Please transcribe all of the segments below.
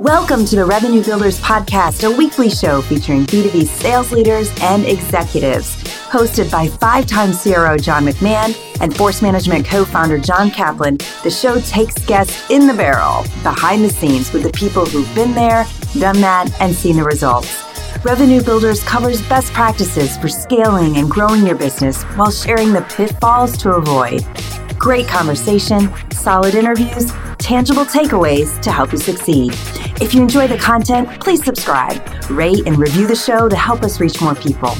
Welcome to the Revenue Builders Podcast, a weekly show featuring B2B sales leaders and executives. Hosted by five time CRO John McMahon and Force Management co founder John Kaplan, the show takes guests in the barrel, behind the scenes with the people who've been there, done that, and seen the results. Revenue Builders covers best practices for scaling and growing your business while sharing the pitfalls to avoid. Great conversation, solid interviews, tangible takeaways to help you succeed. If you enjoy the content, please subscribe, rate, and review the show to help us reach more people.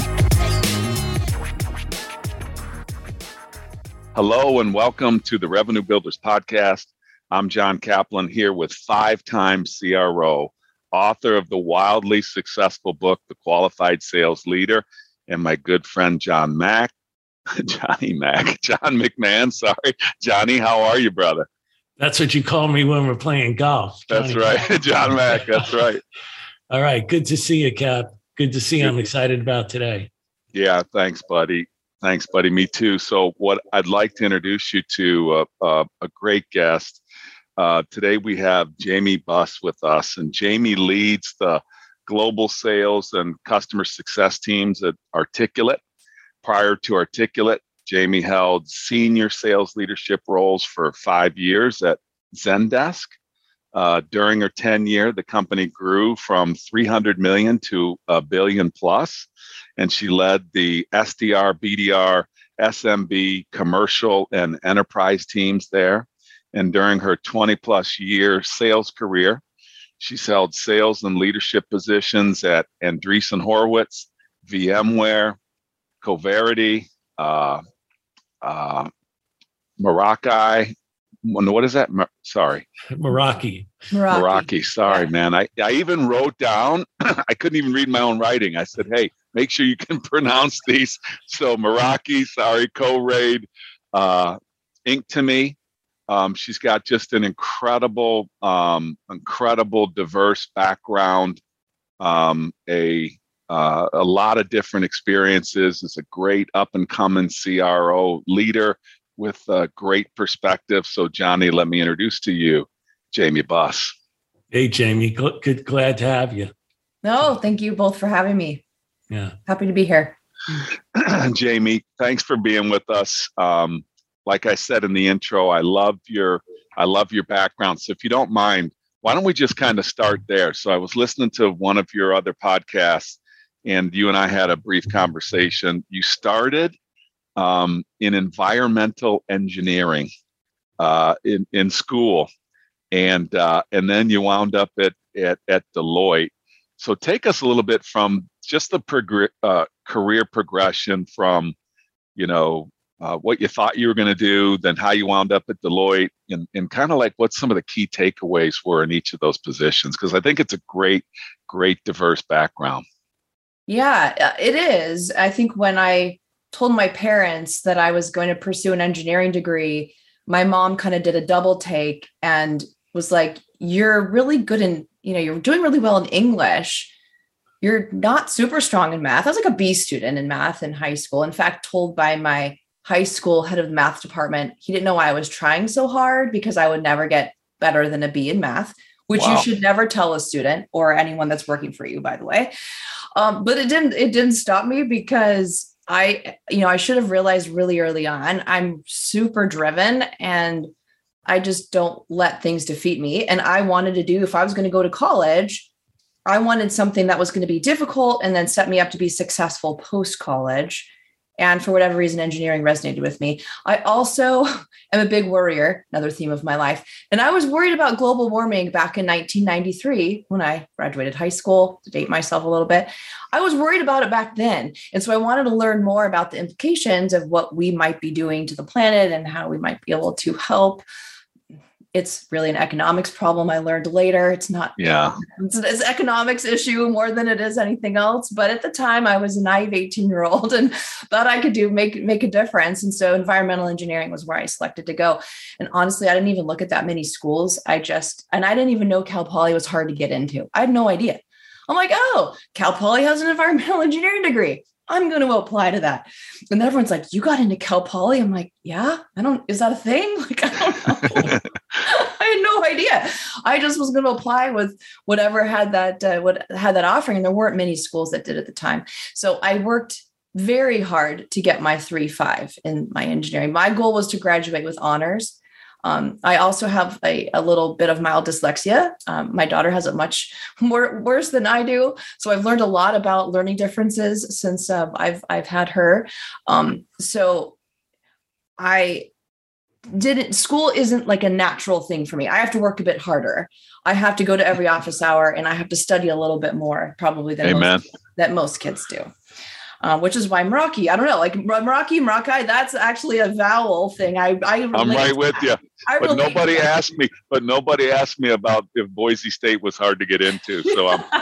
Hello, and welcome to the Revenue Builders Podcast. I'm John Kaplan here with five time CRO, author of the wildly successful book, The Qualified Sales Leader, and my good friend John Mack. Johnny Mack, John McMahon. Sorry, Johnny. How are you, brother? That's what you call me when we're playing golf. Johnny. That's right, John Mack. That's right. All right, good to see you, Cap. Good to see you. I'm excited about today. Yeah, thanks, buddy. Thanks, buddy. Me too. So, what I'd like to introduce you to uh, uh, a great guest. Uh, today we have Jaimie Buss with us, and Jaimie leads the global sales and customer success teams at Articulate. Prior to Articulate, Jaimie held senior sales leadership roles for five years at Zendesk. Uh, during her tenure, the company grew from 300 million to a billion plus, and she led the SDR, BDR, SMB, commercial, and enterprise teams there. And during her 20 plus year sales career, she's held sales and leadership positions at Andreessen Horowitz, VMware, Coverity, uh, uh, Meraki. What is that? sorry. Meraki. Meraki. Meraki. Sorry, yeah. man. I, I even wrote down, I couldn't even read my own writing. I said, hey, make sure you can pronounce these. So Meraki, sorry, Coraid, uh, Inktomi. Um, she's got just an incredible, um, incredible, diverse background. Um, a uh, a lot of different experiences. Is a great up and coming CRO leader with a great perspective. So, Johnny, let me introduce to you Jaimie Buss. Hey, Jaimie. Good, glad to have you. No, thank you both for having me. Yeah, happy to be here. Jaimie, thanks for being with us. Um, like I said in the intro, I love your I love your background. So, if you don't mind, why don't we just kind of start there? So, I was listening to one of your other podcasts and you and I had a brief conversation. You started um, in environmental engineering uh, in in school, and uh, and then you wound up at at, at Deloitte. So take us a little bit from just the uh, career progression from, you know, uh, what you thought you were going to do, then how you wound up at Deloitte, and, and kind of like what some of the key takeaways were in each of those positions. Because I think it's a great, great diverse background. Yeah, uh, it is. I think when I told my parents that I was going to pursue an engineering degree, my mom kind of did a double take and was like, You're really good in, you know, you're doing really well in English. You're not super strong in math. I was like a B student in math in high school. In fact, told by my high school head of the math department, he didn't know why I was trying so hard because I would never get better than a B in math, which wow. you should never tell a student or anyone that's working for you, by the way. Um, but it didn't it didn't stop me because I, you know, I should have realized really early on I'm super driven and I just don't let things defeat me. And I wanted to do, if I was going to go to college, I wanted something that was going to be difficult and then set me up to be successful post college. And for whatever reason, engineering resonated with me. I also am a big worrier, another theme of my life. And I was worried about global warming back in 1993 when I graduated high school, to date myself a little bit. I was worried about it back then. And so I wanted to learn more about the implications of what we might be doing to the planet and how we might be able to help it's really an economics problem. I learned later. It's not, yeah, it's, it's economics issue more than it is anything else. But at the time, I was a naive 18 year old and thought I could do make make a difference. And so, environmental engineering was where I selected to go. And honestly, I didn't even look at that many schools. I just, and I didn't even know Cal Poly was hard to get into. I had no idea. I'm like, oh, Cal Poly has an environmental engineering degree. I'm going to apply to that. And everyone's like, you got into Cal Poly? I'm like, yeah, I don't, is that a thing? Like, I don't know. Idea. I just was going to apply with whatever had that uh, what had that offering. And there weren't many schools that did at the time. So I worked very hard to get my three five in my engineering. My goal was to graduate with honors. Um, I also have a, a, little bit of mild dyslexia. Um, my daughter has it much more worse than I do, so I've learned a lot about learning differences since uh, I've I've had her. Um, so I didn't school isn't like a natural thing for me. I have to work a bit harder. I have to go to every office hour and I have to study a little bit more probably than most, that most kids do. Uh, which is why Meraki. I don't know, like Meraki, Merakai. That's actually a vowel thing. I, I am right with you. I but nobody asked me. But nobody asked me about if Boise State was hard to get into. So I'm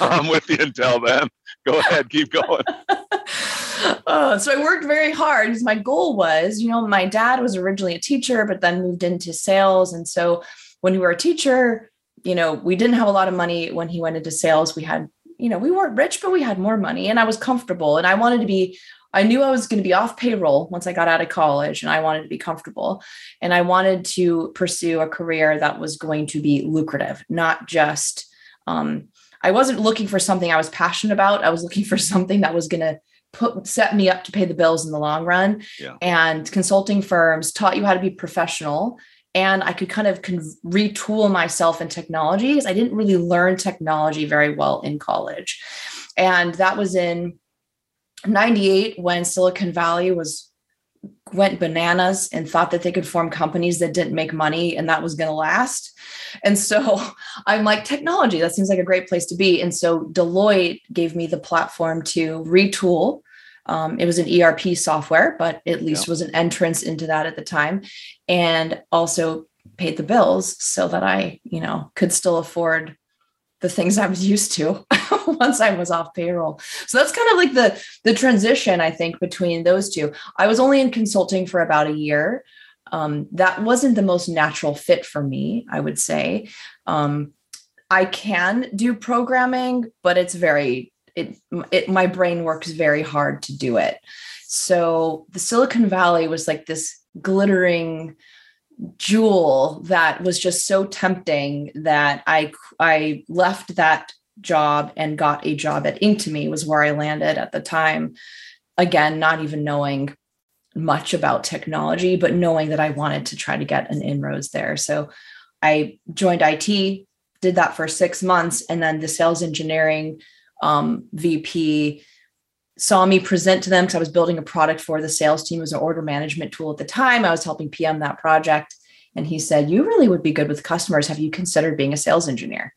I'm with you until then. Go ahead, keep going. Uh, so I worked very hard because my goal was, you know, my dad was originally a teacher, but then moved into sales, and so when we were a teacher, you know, we didn't have a lot of money when he went into sales. We had you know, we weren't rich, but we had more money and I was comfortable and I wanted to be, I knew I was going to be off payroll once I got out of college and I wanted to be comfortable. And I wanted to pursue a career that was going to be lucrative, not just, um, I wasn't looking for something I was passionate about. I was looking for something that was going to put set me up to pay the bills in the long run. Yeah. And consulting firms taught you how to be professional and I could kind of con- retool myself in technology because I didn't really learn technology very well in college. And that was in 98 when Silicon Valley was went bananas and thought that they could form companies that didn't make money and that was going to last. And so I'm like technology that seems like a great place to be and so Deloitte gave me the platform to retool um, it was an ERP software, but at least yeah. was an entrance into that at the time, and also paid the bills so that I, you know, could still afford the things I was used to once I was off payroll. So that's kind of like the the transition I think between those two. I was only in consulting for about a year. Um, that wasn't the most natural fit for me, I would say. Um, I can do programming, but it's very it, it my brain works very hard to do it so the silicon valley was like this glittering jewel that was just so tempting that i i left that job and got a job at inktomi was where i landed at the time. Again not even knowing much about technology but knowing that i wanted to try to get an inroads there. So i joined it did that for six months and then the sales engineering um, VP saw me present to them because I was building a product for the sales team. It was an order management tool at the time. I was helping PM that project. And he said, You really would be good with customers. Have you considered being a sales engineer?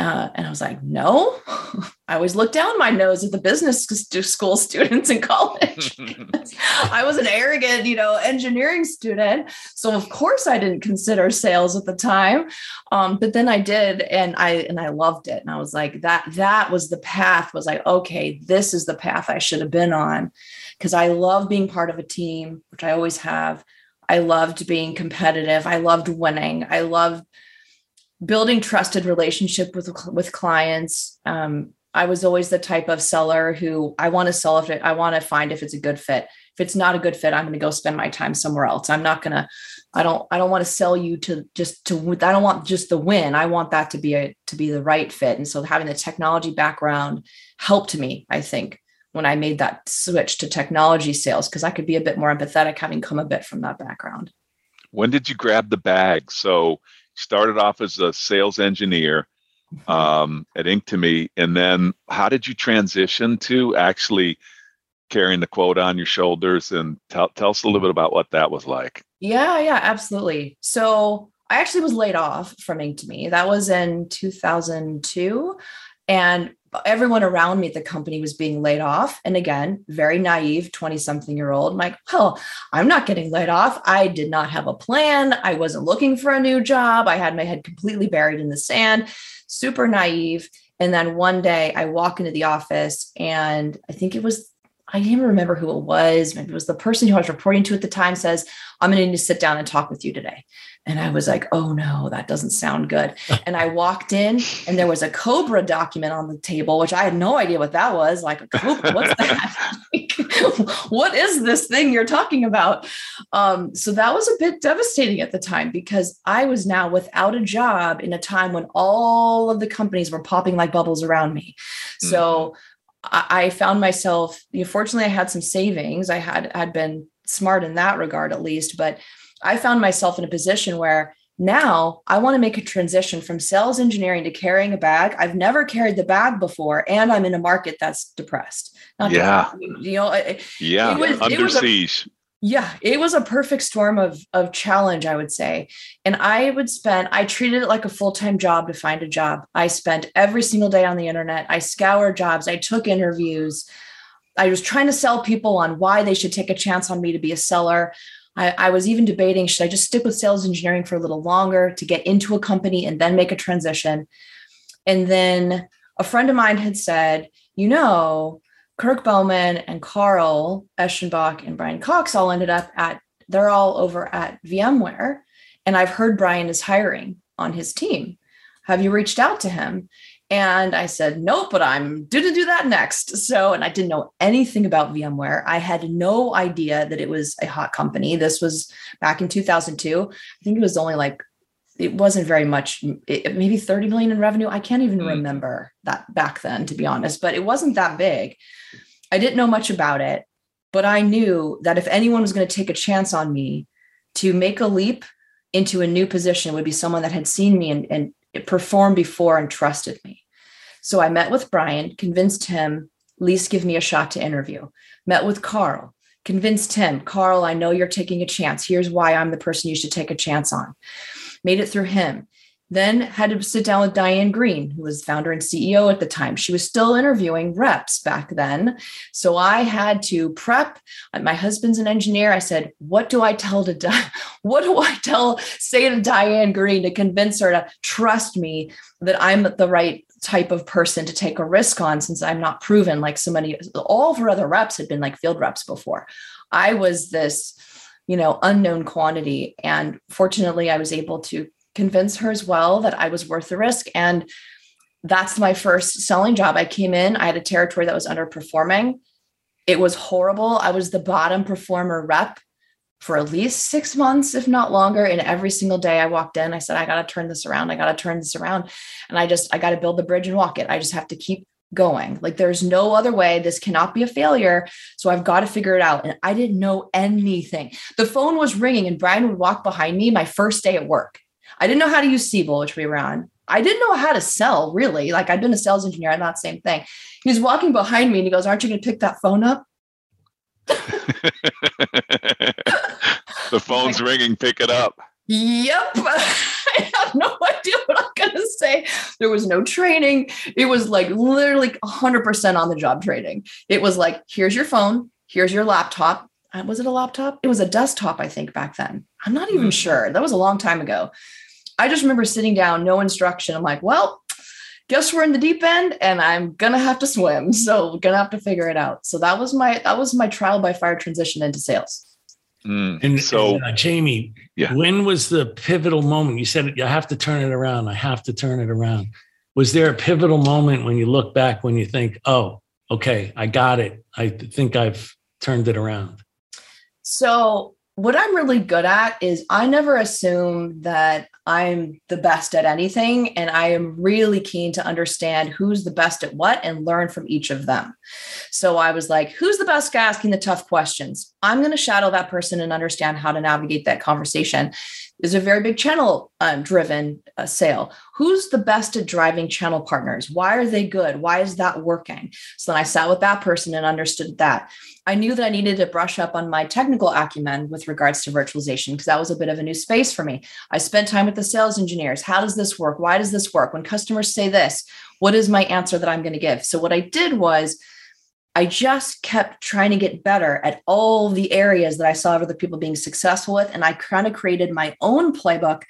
Uh, and I was like, no, I always look down my nose at the business school students in college. I was an arrogant, you know, engineering student. So of course I didn't consider sales at the time. Um, but then I did, and I, and I loved it. And I was like, that, that was the path was like, okay, this is the path I should have been on. Cause I love being part of a team, which I always have. I loved being competitive. I loved winning. I loved building trusted relationship with with clients. Um, i was always the type of seller who i want to sell if it, i want to find if it's a good fit. If it's not a good fit i'm going to go spend my time somewhere else. I'm not going to i don't i don't want to sell you to just to i don't want just the win. I want that to be a to be the right fit. And so having the technology background helped me i think when i made that switch to technology sales because i could be a bit more empathetic having come a bit from that background. When did you grab the bag? So started off as a sales engineer mm-hmm. um, at Inktomi, and then how did you transition to actually carrying the quota on your shoulders? And tell tell us a little bit about what that was like. Yeah, yeah, absolutely. So I actually was laid off from Inktomi. That was in 2002, and everyone around me at the company was being laid off. And again, very naive 20 something year old. I'm like, well, I'm not getting laid off. I did not have a plan. I wasn't looking for a new job. I had my head completely buried in the sand, super naive. And then one day I walk into the office and I think it was I even remember who it was. Maybe it was the person who I was reporting to at the time says, I'm going to need to sit down and talk with you today. And I was like, oh no, that doesn't sound good. And I walked in and there was a Cobra document on the table, which I had no idea what that was. Like, a Cobra, what's that? what is this thing you're talking about? Um, so that was a bit devastating at the time because I was now without a job in a time when all of the companies were popping like bubbles around me. So mm-hmm. I, I found myself, you know, fortunately, I had some savings. I had had been smart in that regard, at least, but I found myself in a position where now I want to make a transition from sales engineering to carrying a bag. I've never carried the bag before, and I'm in a market that's depressed. Not yeah, depressed, you know. yeah, it was, under it siege. A, yeah, it was a perfect storm of of challenge, I would say. And I would spend. I treated it like a full time job to find a job. I spent every single day on the internet. I scoured jobs. I took interviews. I was trying to sell people on why they should take a chance on me to be a seller. I, I, was even debating should I just stick with sales engineering for a little longer to get into a company and then make a transition? And then a friend of mine had said, you know, Kirk Bowman and Carl Eschenbach and Brian Cox all ended up at, they're all over at VMware. And I've heard Brian is hiring on his team. Have you reached out to him? And I said, nope, but I'm due to do that next. So, and I didn't know anything about VMware. I had no idea that it was a hot company. This was back in 2002. I think it was only like, it wasn't very much, it, maybe 30 million in revenue. I can't even mm. remember that back then, to be honest, but it wasn't that big. I didn't know much about it, but I knew that if anyone was going to take a chance on me to make a leap into a new position, would be someone that had seen me and, and performed before and trusted me. So I met with Brian, convinced him, least give me a shot to interview. Met with Carl, convinced him, Carl, I know you're taking a chance. Here's why I'm the person you should take a chance on. Made it through him. Then had to sit down with Diane Greene, who was founder and CEO at the time. She was still interviewing reps back then. So I had to prep. My husband's an engineer. I said, what do I tell to Di- what do I tell say to Diane Greene to convince her to trust me that I'm the right type of person to take a risk on since I'm not proven like so many all of her other reps had been like field reps before. I was this, you know, unknown quantity. And fortunately, I was able to convince her as well that I was worth the risk. And that's my first selling job. I came in, I had a territory that was underperforming. It was horrible. I was the bottom performer rep for at least six months, if not longer. And every single day I walked in, I said, I got to turn this around. I got to turn this around. And I just, I got to build the bridge and walk it. I just have to keep going. Like there's no other way. This cannot be a failure. So I've got to figure it out. And I didn't know anything. The phone was ringing and Brian would walk behind me my first day at work. I didn't know how to use Siebel, which we were on. I didn't know how to sell really. Like I've been a sales engineer, I'm not the same thing. He was walking behind me and he goes, Aren't you going to pick that phone up? the phone's ringing, pick it up. Yep. I have no idea what I'm going to say. There was no training. It was like literally 100% on the job training. It was like, here's your phone, here's your laptop. Uh, was it a laptop? It was a desktop, I think, back then. I'm not even mm. sure. That was a long time ago. I just remember sitting down, no instruction. I'm like, well, guess we're in the deep end and I'm gonna have to swim. So gonna have to figure it out. So that was my that was my trial by fire transition into sales. Mm. And so, and, uh, Jaimie, yeah. when was the pivotal moment? You said you have to turn it around. I have to turn it around. Was there a pivotal moment when you look back when you think, oh, okay, I got it. I think I've turned it around? So, what I'm really good at is I never assume that I'm the best at anything. And I am really keen to understand who's the best at what and learn from each of them. So I was like, who's the best guy asking the tough questions? I'm going to shadow that person and understand how to navigate that conversation. Is a very big channel uh, driven uh, sale. Who's the best at driving channel partners? Why are they good? Why is that working? So then I sat with that person and understood that. I knew that I needed to brush up on my technical acumen with regards to virtualization because that was a bit of a new space for me. I spent time with the sales engineers. How does this work? Why does this work? When customers say this, what is my answer that I'm going to give? So, what I did was I just kept trying to get better at all the areas that I saw other people being successful with. And I kind of created my own playbook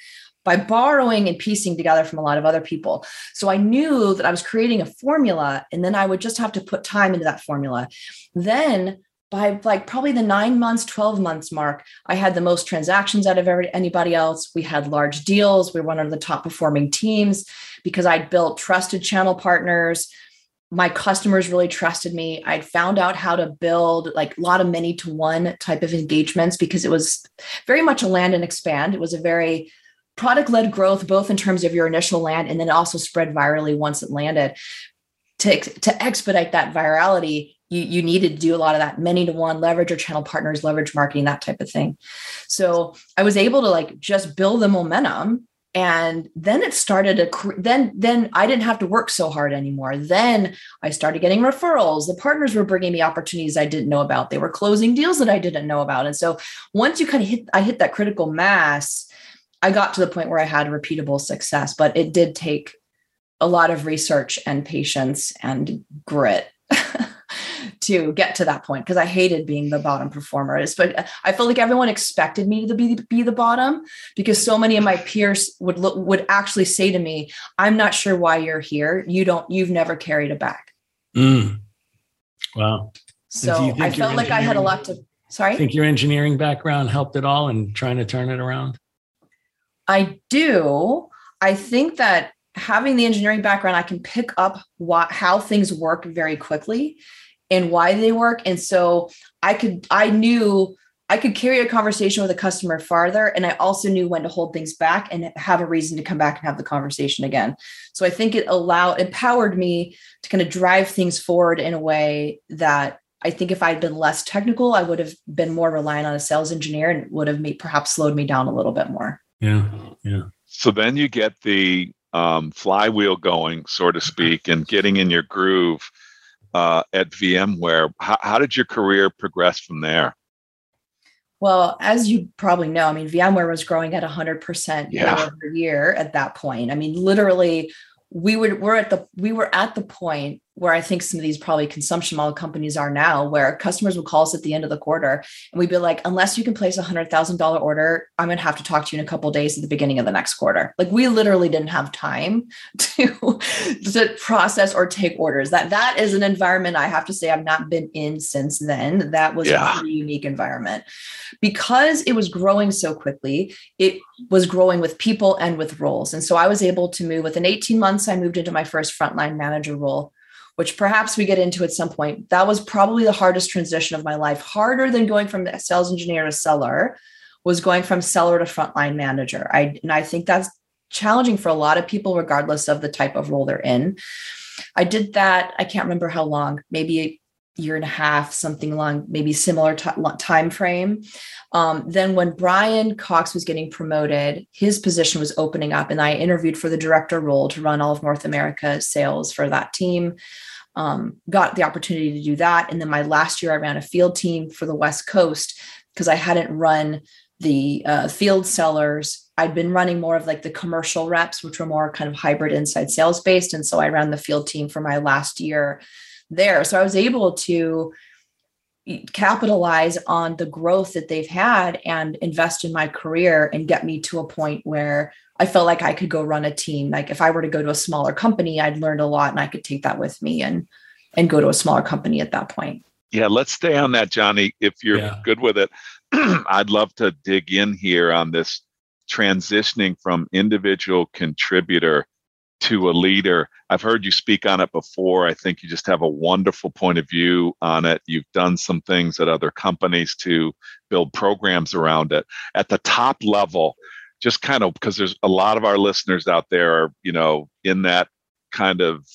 by borrowing and piecing together from a lot of other people. So I knew that I was creating a formula and then I would just have to put time into that formula. Then by like probably the nine months, 12 months mark, I had the most transactions out of every, anybody else. We had large deals. We were one of the top performing teams because I'd built trusted channel partners. My customers really trusted me. I'd found out how to build like a lot of many to one type of engagements because it was very much a land and expand. It was a very product led growth, both in terms of your initial land and then also spread virally once it landed. To, to expedite that virality, you, you needed to do a lot of that many to one leverage your channel partners leverage marketing that type of thing so i was able to like just build the momentum and then it started to then then i didn't have to work so hard anymore. Then i started getting referrals. The partners were bringing me opportunities i didn't know about. They were closing deals that i didn't know about. And so once you kind of hit i hit that critical mass i got to the point where i had repeatable success but it did take a lot of research and patience and grit to get to that point because I hated being the bottom performer. But I felt like everyone expected me to be be the bottom because so many of my peers would look would actually say to me, "I'm not sure why you're here. You don't. You've never carried a bag." Mm. Wow. So I felt like I had a lot to. Sorry. Think your engineering background helped at all in trying to turn it around? I do. I think that having the engineering background, I can pick up what, how things work very quickly and why they work. And so I could, I knew I could carry a conversation with a customer farther. And I also knew when to hold things back and have a reason to come back and have the conversation again. So I think it allowed, empowered me to kind of drive things forward in a way that I think if I'd been less technical, I would have been more reliant on a sales engineer and would have me, perhaps slowed me down a little bit more. Yeah. Yeah. So then you get the um, flywheel going, so to speak, and getting in your groove uh, at VMware. How, how did your career progress from there? Well, as you probably know, I mean, VMware was growing at 100% yeah. year over year at that point. I mean, literally, we would we're at the we were at the point where I think some of these probably consumption model companies are now, where customers would call us at the end of the quarter and we'd be like, unless you can place a hundred thousand dollar order, I'm gonna have to talk to you in a couple days at the beginning of the next quarter. Like we literally didn't have time to, to process or take orders. That that is an environment I have to say I've not been in since then. That was yeah. a pretty unique environment. Because it was growing so quickly, it was growing with people and with roles. And so I was able to move within 18 months, I moved into my first frontline manager role which perhaps we get into at some point. That was probably the hardest transition of my life, harder than going from sales engineer to seller, was going from seller to frontline manager. I and I think that's challenging for a lot of people, regardless of the type of role they're in. I did that. I can't remember how long, maybe a year and a half, something along, maybe similar t- time frame. Um, then when Brian Cox was getting promoted, his position was opening up, and I interviewed for the director role to run all of North America sales for that team um, got the opportunity to do that. And then my last year, I ran a field team for the West Coast because I hadn't run the uh, field sellers. I'd been running more of like the commercial reps, which were more kind of hybrid inside sales based. And so I ran the field team for my last year there. So I was able to capitalize on the growth that they've had and invest in my career and get me to a point where I felt like I could go run a team. Like if I were to go to a smaller company, I'd learned a lot and I could take that with me and and go to a smaller company at that point. Yeah, let's stay on that, Johnny. If you're yeah. good with it, I'd love to dig in here on this transitioning from individual contributor to a leader. I've heard you speak on it before. I think you just have a wonderful point of view on it. You've done some things at other companies to build programs around it. At the top level, just kind of because there's a lot of our listeners out there are you know in that kind of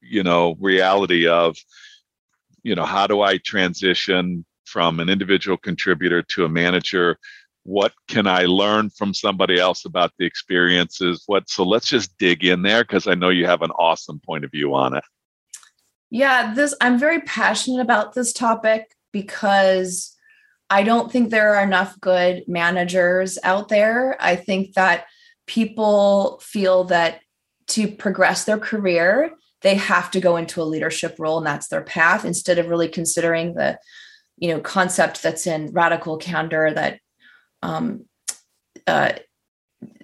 you know reality of you know how do i transition from an individual contributor to a manager? What can i learn from somebody else about the experiences? What so let's just dig in there because i know you have an awesome point of view on it. Yeah this i'm very passionate about this topic because I don't think there are enough good managers out there. I think that people feel that to progress their career, they have to go into a leadership role and that's their path instead of really considering the you know concept that's in radical candor that um, uh,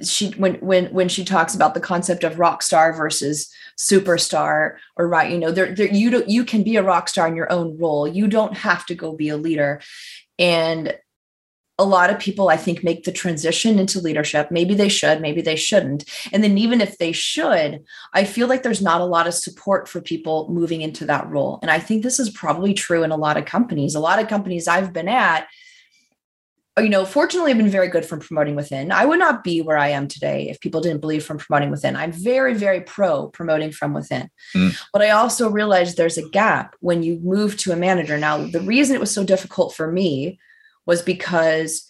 she when when when she talks about the concept of rock star versus superstar or right you know there, there you don't you can be a rock star in your own role you don't have to go be a leader and a lot of people i think make the transition into leadership. Maybe they should maybe they shouldn't. And then even if they should i feel like there's not a lot of support for people moving into that role. And i think this is probably true in a lot of companies. A lot of companies i've been at you know, fortunately, I've been very good from promoting within. I would not be where I am today if people didn't believe from promoting within. I'm very, very pro promoting from within. Mm. But I also realized there's a gap when you move to a manager. Now, the reason it was so difficult for me was because,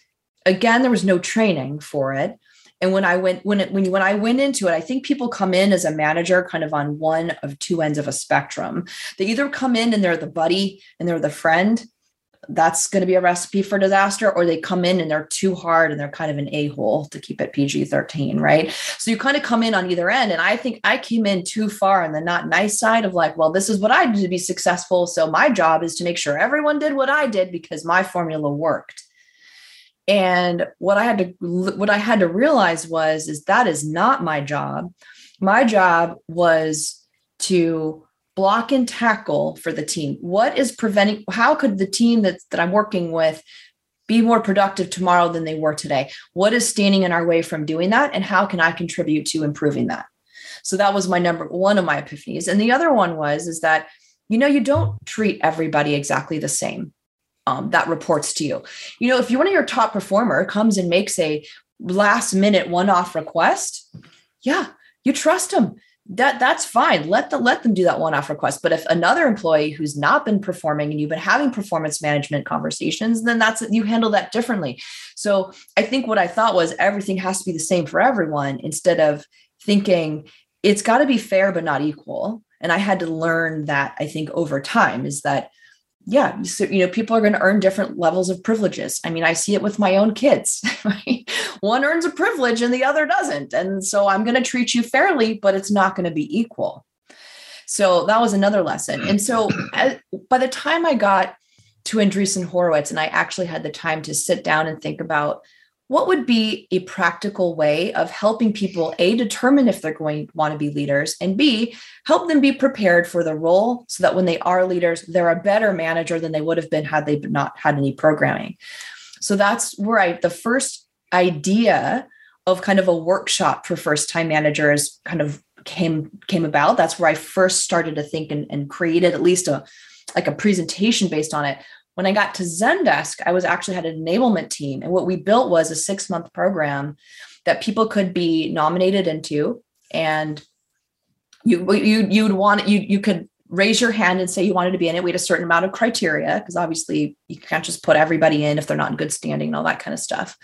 again, there was no training for it. And when I went when it when when I went into it, I think people come in as a manager kind of on one of two ends of a spectrum. They either come in and they're the buddy and they're the friend, that's going to be a recipe for disaster or they come in and they're too hard and they're kind of an a-hole to keep it pg-13 right? So you kind of come in on either end and i think i came in too far on the not nice side of like well this is what i did to be successful so my job is to make sure everyone did what i did because my formula worked. And what i had to what i had to realize was is that is not my job. My job was to block and tackle for the team? What is preventing, how could the team that, that I'm working with be more productive tomorrow than they were today? What is standing in our way from doing that? And how can I contribute to improving that? So that was my number one of my epiphanies. And the other one was, is that, you know, you don't treat everybody exactly the same. Um, that reports to you. You know, if you one of your top performer comes and makes a last minute one off request, yeah, you trust them that that's fine. Let the let them do that one off request. But if another employee who's not been performing and you've been having performance management conversations then that's you handle that differently. So i think what i thought was everything has to be the same for everyone instead of thinking it's got to be fair but not equal. And i had to learn that i think over time is that yeah so you know people are going to earn different levels of privileges. I mean i see it with my own kids right? one earns a privilege and the other doesn't and so i'm going to treat you fairly but it's not going to be equal. So that was another lesson. And so as, by the time i got to andreessen horowitz and i actually had the time to sit down and think about what would be a practical way of helping people a determine if they're going to want to be leaders and b help them be prepared for the role so that when they are leaders they're a better manager than they would have been had they not had any programming. So that's where i the first idea of kind of a workshop for first time managers kind of came came about. That's where i first started to think and, and created at least a like a presentation based on it when I got to Zendesk, I was actually had an enablement team. And what we built was a six month program that people could be nominated into. And you you you'd want you you could raise your hand and say you wanted to be in it. We had a certain amount of criteria because obviously you can't just put everybody in if they're not in good standing and all that kind of stuff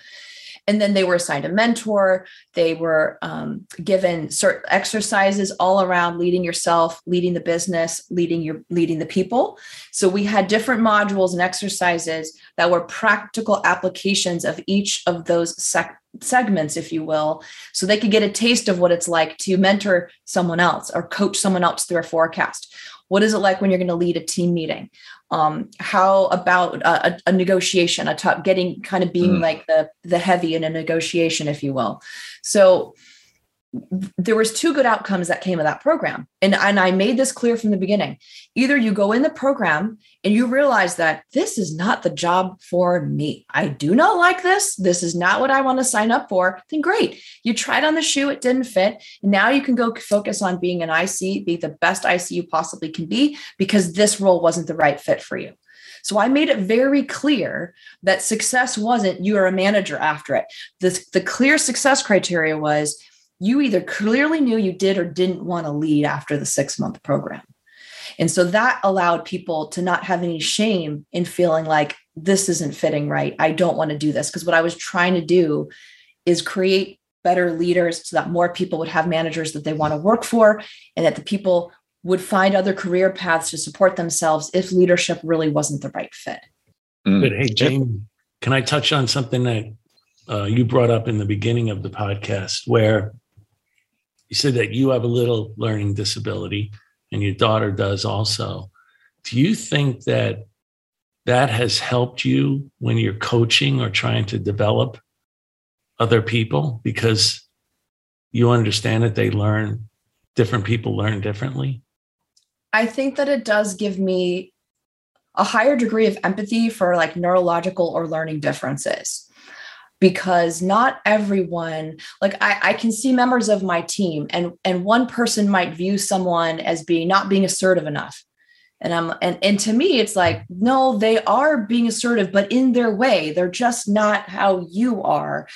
and then they were assigned a mentor. They were um, given certain exercises all around leading yourself leading the business leading your leading the people. So we had different modules and exercises that were practical applications of each of those sec- segments if you will so they could get a taste of what it's like to mentor someone else or coach someone else through a forecast what is it like when you're going to lead a team meeting um, how about a, a negotiation a top getting kind of being mm. like the the heavy in a negotiation if you will so there was two good outcomes that came of that program. And, and i made this clear from the beginning. Either you go in the program and you realize that this is not the job for me. I do not like this. This is not what i want to sign up for. Then great. You tried on the shoe. It didn't fit. And now you can go focus on being an ic be the best ic you possibly can be because this role wasn't the right fit for you. So I made it very clear that success wasn't you are a manager after it. The, the clear success criteria was you either clearly knew you did or didn't want to lead after the six month program. And so that allowed people to not have any shame in feeling like this isn't fitting right. I don't want to do this. Because what I was trying to do is create better leaders so that more people would have managers that they want to work for and that the people would find other career paths to support themselves if leadership really wasn't the right fit. Mm. But hey, Jaimie, can I touch on something that uh, you brought up in the beginning of the podcast where you said that you have a little learning disability and your daughter does also. Do you think that that has helped you when you're coaching or trying to develop other people because you understand that they learn different people learn differently? I think that it does give me a higher degree of empathy for like neurological or learning differences because not everyone like I, I can see members of my team and and one person might view someone as being not being assertive enough. And i'm and, and to me it's like no they are being assertive but in their way. They're just not how you are.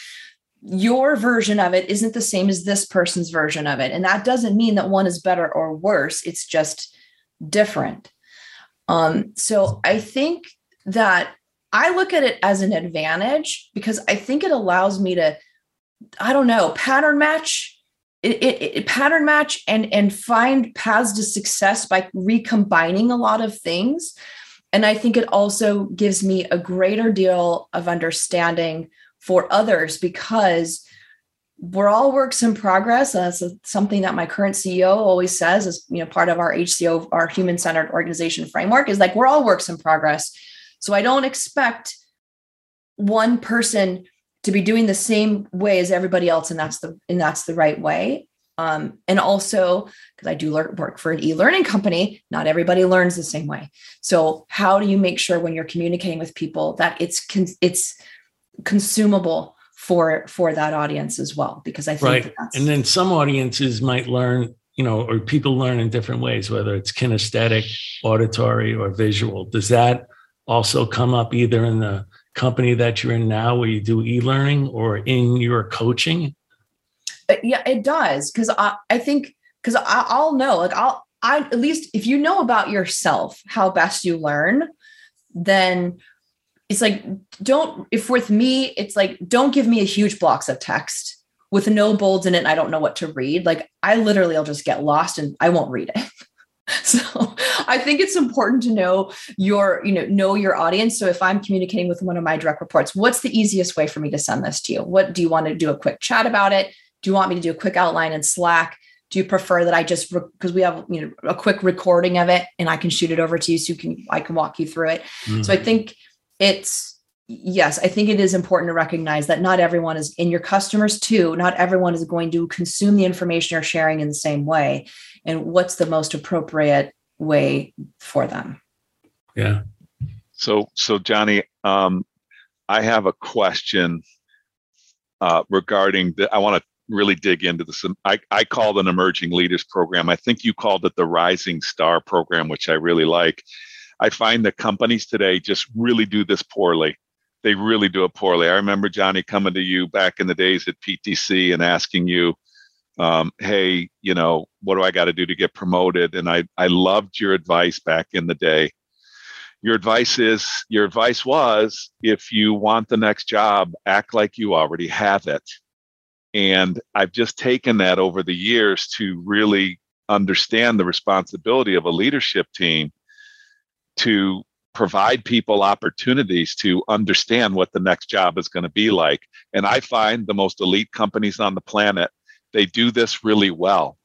Your version of it isn't the same as this person's version of it. And that doesn't mean that one is better or worse. It's just different. Um so i think that I look at it as an advantage because I think it allows me to, I don't know, pattern match, it, it, it, pattern match and and find paths to success by recombining a lot of things. And I think it also gives me a greater deal of understanding for others because we're all works in progress. That's something that my current CEO always says is, you know, part of our HCO, our human centered organization framework is like, we're all works in progress so I don't expect one person to be doing the same way as everybody else, and that's the and that's the right way. Um, and also because I do learn, work for an e-learning company, not everybody learns the same way. So how do you make sure when you're communicating with people that it's con- it's consumable for for that audience as well? Because I think right, and then some audiences might learn you know, or people learn in different ways, whether it's kinesthetic, auditory, or visual. Does that also come up either in the company that you're in now where you do e-learning or in your coaching? Uh, yeah it does because I, I think because i'll know like i'll i at least if you know about yourself how best you learn then it's like don't if with me it's like don't give me a huge blocks of text with no bolds in it and i don't know what to read. Like i literally i'll just get lost and i won't read it so i think it's important to know your you know know your audience so if i'm communicating with one of my direct reports what's the easiest way for me to send this to you what do you want to do a quick chat about it do you want me to do a quick outline in slack do you prefer that i just because we have you know a quick recording of it and i can shoot it over to you so you can i can walk you through it mm-hmm. so i mm-hmm. think it's yes, I think it is important to recognize that not everyone is in your customers too. Not everyone is going to consume the information you're sharing in the same way. And what's the most appropriate way for them? Yeah. So, so Johnny, um, I have a question uh, regarding the. I want to really dig into this. I, I called an emerging leaders program. I think you called it the Rising Star program, which I really like. I find that companies today just really do this poorly they really do it poorly. I remember Johnny coming to you back in the days at PTC and asking you, um, "Hey, you know, what do I got to do to get promoted?" And I I loved your advice back in the day. Your advice is your advice was if you want the next job, act like you already have it. And I've just taken that over the years to really understand the responsibility of a leadership team to provide people opportunities to understand what the next job is going to be like. And I find the most elite companies on the planet, they do this really well.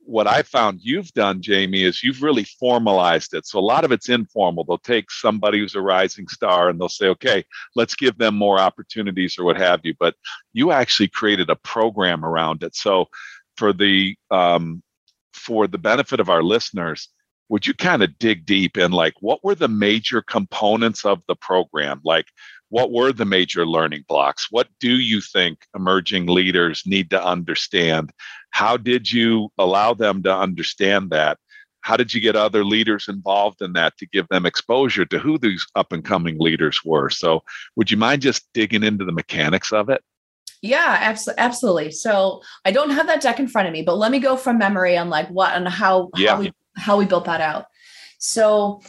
What I found you've done, Jaimie, is you've really formalized it. So a lot of it's informal. They'll take somebody who's a rising star and they'll say, okay, let's give them more opportunities or what have you. But you actually created a program around it. So for the um, for the benefit of our listeners, would you kind of dig deep in like what were the major components of the program like what were the major learning blocks what do you think emerging leaders need to understand how did you allow them to understand that how did you get other leaders involved in that to give them exposure to who these up and coming leaders were so would you mind just digging into the mechanics of it yeah, absolutely. So I don't have that deck in front of me, but let me go from memory on like what and how, yeah. how we how we built that out. So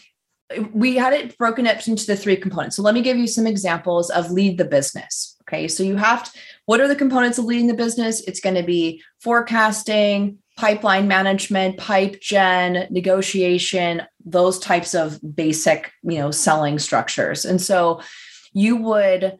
we had it broken up into the three components. So let me give you some examples of lead the business. Okay. So you have to, what are the components of leading the business? It's going to be forecasting, pipeline management, pipe gen, negotiation, those types of basic, you know, selling structures. And so you would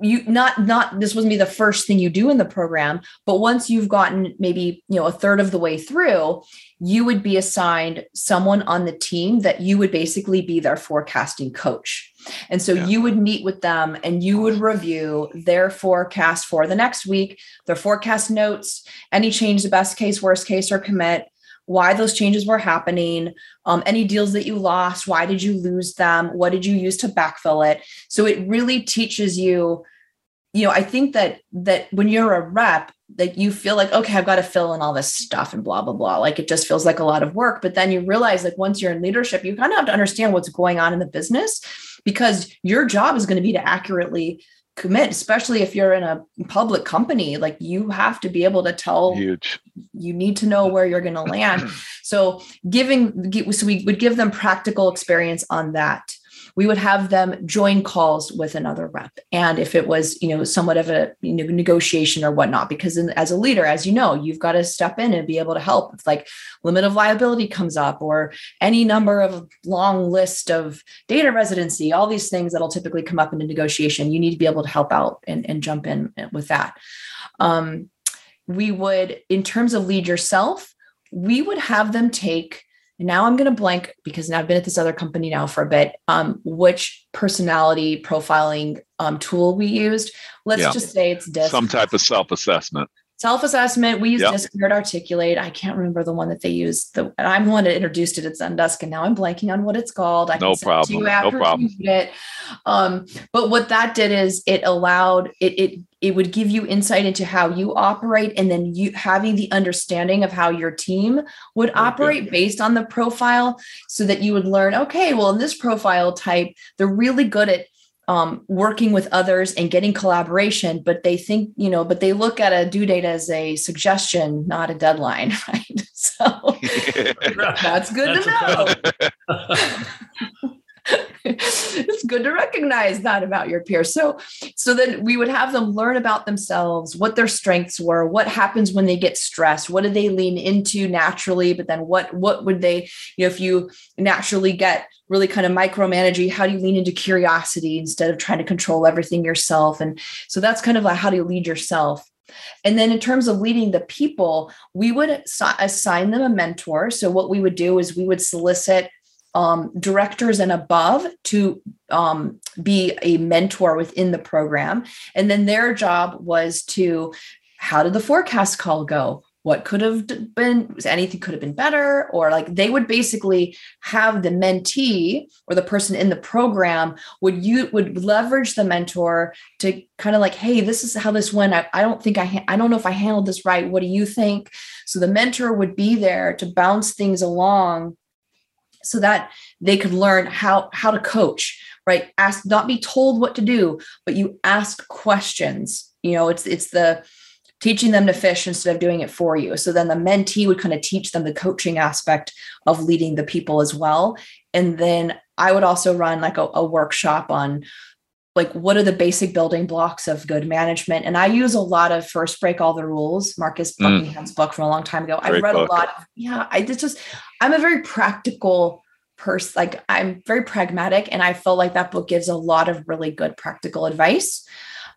you not not this wouldn't be the first thing you do in the program but once you've gotten maybe you know a third of the way through you would be assigned someone on the team that you would basically be their forecasting coach and so yeah. you would meet with them and you would review their forecast for the next week their forecast notes any change the best case worst case or commit why those changes were happening, um, any deals that you lost, why did you lose them, what did you use to backfill it. So it really teaches you, you know, I think that that when you're a rep, that you feel like, okay, I've got to fill in all this stuff and blah, blah, blah. Like it just feels like a lot of work. But then you realize like once you're in leadership, you kind of have to understand what's going on in the business because your job is going to be to accurately commit especially if you're in a public company like you have to be able to tell huge. you need to know where you're going to land. So giving so we would give them practical experience on that we would have them join calls with another rep. And if it was you know somewhat of a you know, negotiation or whatnot because in, as a leader as you know you've got to step in and be able to help. If like limit of liability comes up or any number of long list of data residency all these things that'll typically come up in a negotiation you need to be able to help out and, and jump in with that. Um, we would in terms of lead yourself we would have them take now I'm going to blank because now I've been at this other company now for a bit. Um, which personality profiling um, tool we used? Let's yeah. just say it's DISC. Some type of self assessment. Self assessment. We use yep. DISC Articulate. I can't remember the one that they use. The I'm the one that introduced it at Zendesk, and now I'm blanking on what it's called. I no problem. no problem. Um, but what that did is it allowed it it it would give you insight into how you operate and then you having the understanding of how your team would operate based on the profile so that you would learn okay well in this profile type they're really good at um, working with others and getting collaboration but they think you know but they look at a due date as a suggestion not a deadline right? So that's good that's to know it's good to recognize that about your peers. So, so then we would have them learn about themselves, what their strengths were, what happens when they get stressed, what do they lean into naturally, but then what what would they, you know, if you naturally get really kind of micromanaging, how do you lean into curiosity instead of trying to control everything yourself? And so that's kind of like how do you lead yourself? And then in terms of leading the people, we would assign them a mentor. So what we would do is we would solicit um, directors and above to um, be a mentor within the program. And then their job was to how did the forecast call go? What could have been, anything could have been better, or like they would basically have the mentee or the person in the program would you would leverage the mentor to kind of like, hey, this is how this went. I, I don't think I ha- I don't know if I handled this right. What do you think? So the mentor would be there to bounce things along so that they could learn how how to coach right? Ask not be told what to do but you ask questions. You know it's it's the teaching them to fish instead of doing it for you. So then the mentee would kind of teach them the coaching aspect of leading the people as well. And then i would also run like a, a workshop on like what are the basic building blocks of good management and i use a lot of first break all the rules marcus mm. buckingham's mm. book from a long time ago Great i read book. a lot of, yeah i just i'm a very practical person like i'm very pragmatic and i felt like that book gives a lot of really good practical advice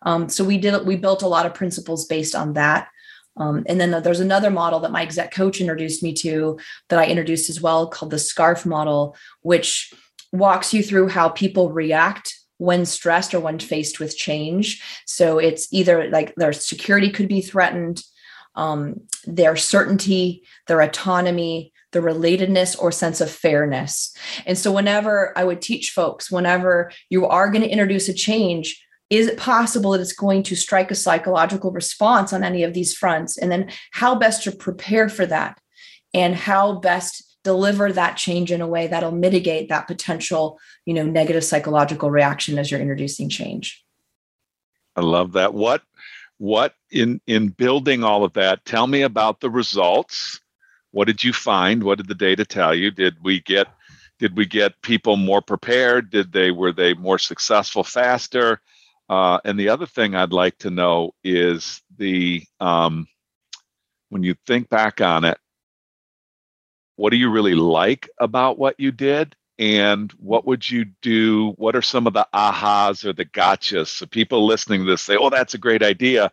um, so we did we built a lot of principles based on that um, and then there's another model that my exec coach introduced me to that i introduced as well called the scarf model which walks you through how people react when stressed or when faced with change. So it's either like their security could be threatened, um, their certainty, their autonomy, the relatedness or sense of fairness. And so, whenever I would teach folks, whenever you are going to introduce a change, is it possible that it's going to strike a psychological response on any of these fronts? And then, how best to prepare for that? And how best deliver that change in a way that'll mitigate that potential you know negative psychological reaction as you're introducing change. I love that. What what in in building all of that tell me about the results. What did you find? What did the data tell you? Did we get did we get people more prepared? Did they were they more successful faster? Uh, and the other thing i'd like to know is the um, when you think back on it what do you really like about what you did and what would you do? What are some of the ahas or the gotchas? So people listening to this say, "Oh, that's a great idea."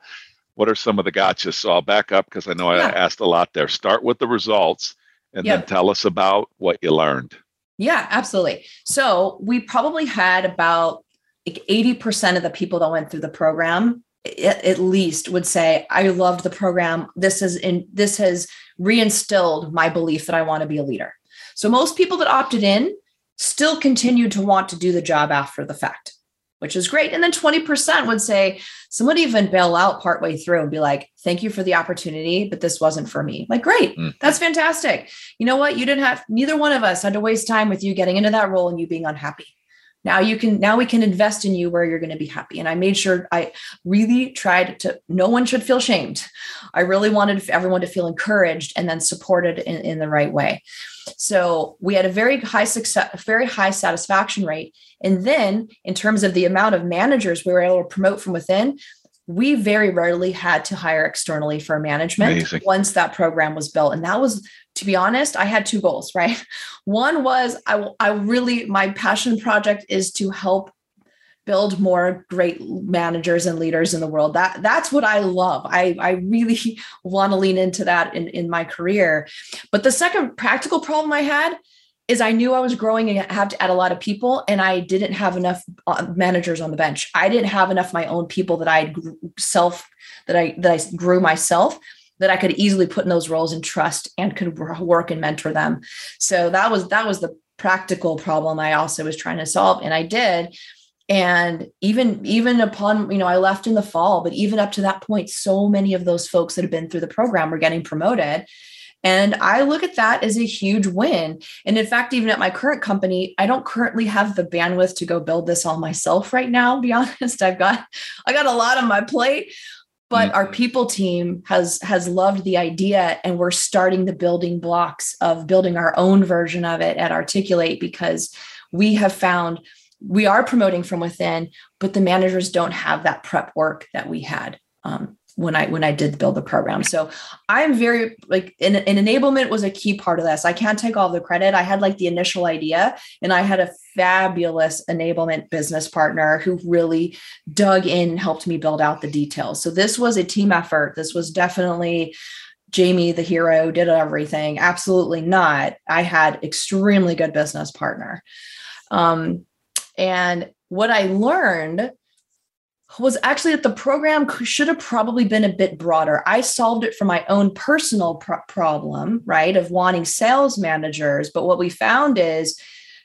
What are some of the gotchas? So I'll back up because I know yeah. I asked a lot there. Start with the results, and yep. then tell us about what you learned. Yeah, absolutely. So we probably had about like 80% of the people that went through the program at least would say i loved the program this is in this has reinstilled my belief that i want to be a leader. So most people that opted in still continued to want to do the job after the fact which is great. And then 20% would say someone even bail out partway through and be like thank you for the opportunity but this wasn't for me. Like great. Mm-hmm. that's fantastic. You know what? You didn't have neither one of us had to waste time with you getting into that role and you being unhappy now you can now we can invest in you where you're going to be happy. And i made sure i really tried to no one should feel shamed. I really wanted everyone to feel encouraged and then supported in, in the right way. So we had a very high success very high satisfaction rate. And then in terms of the amount of managers we were able to promote from within we very rarely had to hire externally for management Amazing. once that program was built. And that was to be honest i had two goals right? One was i i really my passion project is to help build more great managers and leaders in the world. That that's what i love. I i really want to lean into that in in my career. But the second practical problem i had is I knew I was growing and have to add a lot of people, and I didn't have enough uh, managers on the bench. I didn't have enough my own people that I self that I that I grew myself that I could easily put in those roles and trust and could work and mentor them. So that was that was the practical problem I also was trying to solve, and I did. And even even upon you know I left in the fall, but even up to that point, so many of those folks that have been through the program were getting promoted and I look at that as a huge win. And in fact, even at my current company, I don't currently have the bandwidth to go build this all myself right now, be honest. I've got I got a lot on my plate. But mm-hmm. our people team has has loved the idea and we're starting the building blocks of building our own version of it at Articulate because we have found we are promoting from within, but the managers don't have that prep work that we had. Um, when I when I did build the program. So I'm very like an, enablement was a key part of this. I can't take all the credit. I had like the initial idea and I had a fabulous enablement business partner who really dug in helped me build out the details. So this was a team effort. This was definitely Jaimie the hero did everything. Absolutely not. I had extremely good business partner. Um, and what I learned was actually that the program should have probably been a bit broader. I solved it for my own personal pro- problem, right, of wanting sales managers. But what we found is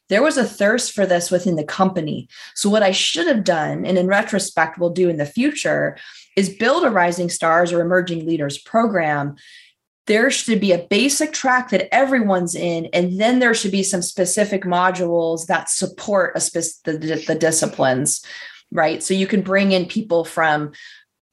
there was a thirst for this within the company. So, what I should have done, and in retrospect, will do in the future, is build a Rising Stars or Emerging Leaders program. There should be a basic track that everyone's in, and then there should be some specific modules that support a spe- the, the disciplines right? So you can bring in people from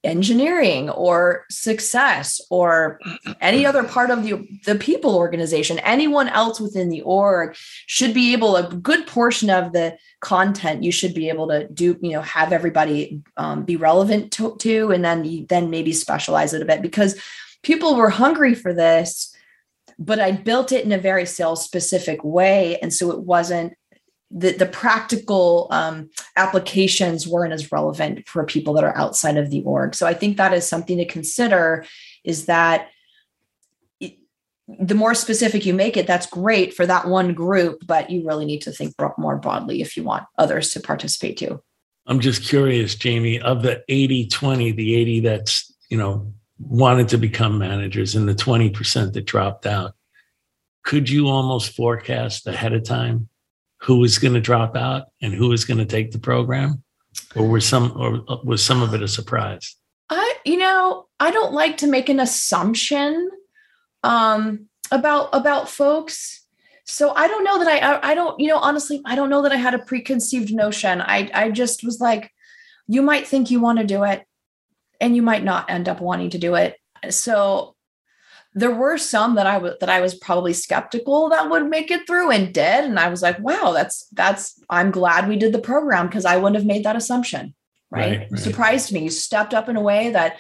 engineering or success or any other part of the, the people organization anyone else within the org should be able a good portion of the content you should be able to do you know have everybody um, be relevant to, to and then then maybe specialize it a bit because people were hungry for this but i built it in a very sales specific way and so it wasn't the, the practical um, applications weren't as relevant for people that are outside of the org. So I think that is something to consider is that it, the more specific you make it, that's great for that one group, but you really need to think more broadly if you want others to participate too. I'm just curious, Jaimie, of the 80 20, the 80 that's, you know, wanted to become managers and the 20% that dropped out, could you almost forecast ahead of time who was going to drop out and who was going to take the program, or was some or was some of it a surprise? I, you know, I don't like to make an assumption um, about about folks. So I don't know that I, I, I don't, you know, honestly, I don't know that I had a preconceived notion. I, I just was like, you might think you want to do it, and you might not end up wanting to do it. So there were some that I was that I was probably skeptical that would make it through and did. And I was like, wow, that's that's I'm glad we did the program because I wouldn't have made that assumption. Right? Right, right. Surprised me. You stepped up in a way that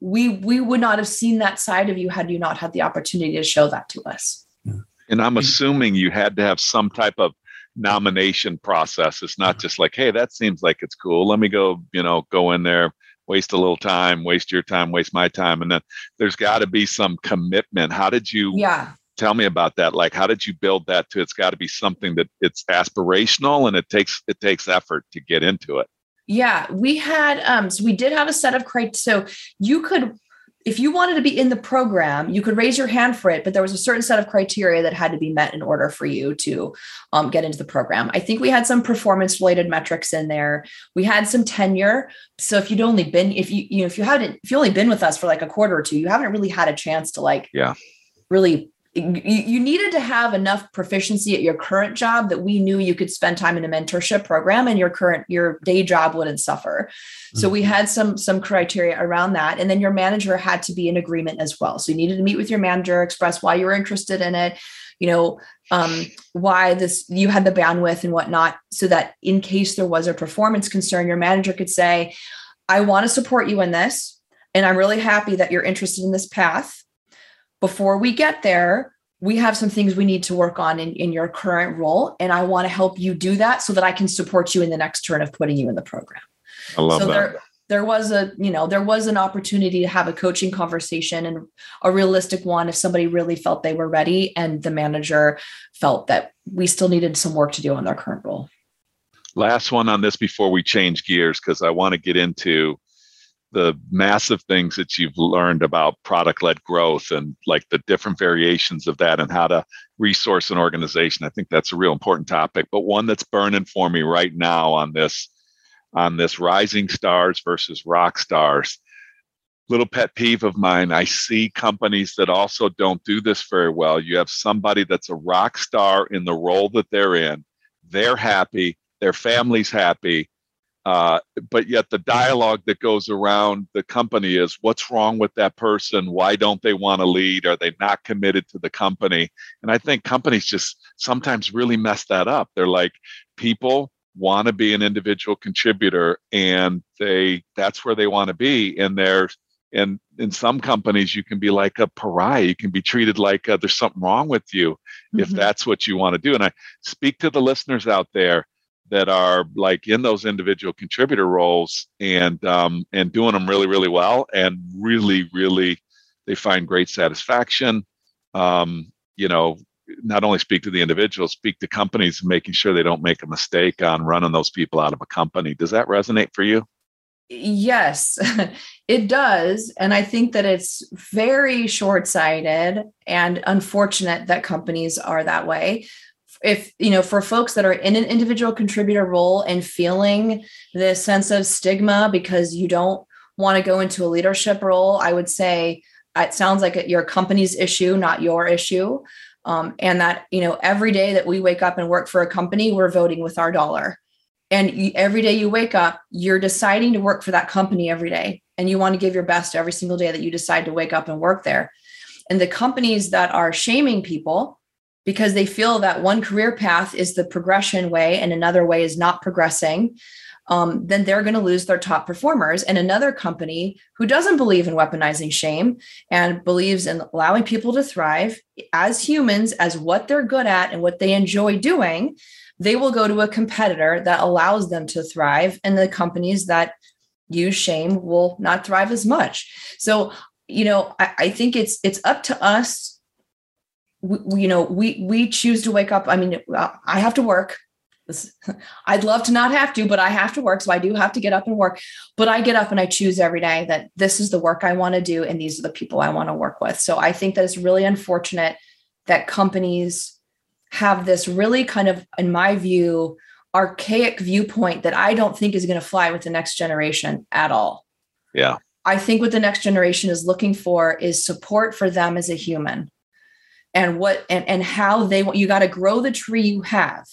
we we would not have seen that side of you had you not had the opportunity to show that to us. And I'm mm-hmm. assuming you had to have some type of nomination process. It's not just like, hey, that seems like it's cool. Let me go, you know, go in there, waste a little time, waste your time, waste my time. And then there's got to be some commitment. How did you yeah. tell me about that? Like how did you build that to it's got to be something that it's aspirational and it takes it takes effort to get into it. Yeah, we had um so we did have a set of criteria. So you could if you wanted to be in the program, you could raise your hand for it, but there was a certain set of criteria that had to be met in order for you to um, get into the program. I think we had some performance related metrics in there. We had some tenure. So if you'd only been, if you, you know, if you hadn't, if you only been with us for like a quarter or two, you haven't really had a chance to like, yeah, really you, needed to have enough proficiency at your current job that we knew you could spend time in a mentorship program and your current your day job wouldn't suffer. So we mm-hmm. had some some criteria around that. And then your manager had to be in agreement as well. So you needed to meet with your manager express why you were interested in it you know um, why this you had the bandwidth and whatnot so that in case there was a performance concern your manager could say i want to support you in this and i'm really happy that you're interested in this path before we get there, we have some things we need to work on in, in your current role. And I want to help you do that so that I can support you in the next turn of putting you in the program. I love so that. There, there was a, you know, there was an opportunity to have a coaching conversation and a realistic one if somebody really felt they were ready and the manager felt that we still needed some work to do on their current role. Last one on this before we change gears, because I want to get into the massive things that you've learned about product led growth and like the different variations of that and how to resource an organization. I think that's a real important topic, but one that's burning for me right now on this on this rising stars versus rock stars. Little pet peeve of mine. I see companies that also don't do this very well. You have somebody that's a rock star in the role that they're in. They're happy, their family's happy, uh, but yet the dialogue that goes around the company is what's wrong with that person? Why don't they want to lead? Are they not committed to the company? And I think companies just sometimes really mess that up. They're like, people want to be an individual contributor and they that's where they want to be. And there's and in some companies you can be like a pariah you can be treated like uh, there's something wrong with you mm-hmm. if that's what you want to do and i speak to the listeners out there that are like in those individual contributor roles and um, and doing them really really well and really really they find great satisfaction. Um, you know not only speak to the individuals speak to companies making sure they don't make a mistake on running those people out of a company. Does that resonate for you? Yes it does and i think that it's very short-sighted and unfortunate that companies are that way if you know for folks that are in an individual contributor role and feeling this sense of stigma because you don't want to go into a leadership role i would say it sounds like your company's issue not your issue. Um, and that you know every day that we wake up and work for a company we're voting with our dollar. And every day you wake up you're deciding to work for that company every day and you want to give your best every single day that you decide to wake up and work there. And the companies that are shaming people because they feel that one career path is the progression way and another way is not progressing, um, then they're going to lose their top performers. And another company who doesn't believe in weaponizing shame and believes in allowing people to thrive as humans, as what they're good at and what they enjoy doing, they will go to a competitor that allows them to thrive. And the companies that use shame will not thrive as much. So, you know, I, I think it's it's up to us we, you know we we choose to wake up. I mean uh, i have to work. This, i'd love to not have to but i have to work so i do have to get up and work. But i get up and i choose every day that this is the work i want to do and these are the people i want to work with. So i think that it's really unfortunate that companies have this really kind of in my view archaic viewpoint that i don't think is going to fly with the next generation at all. Yeah. I think what the next generation is looking for is support for them as a human and what and, and how they want you got to grow the tree you have.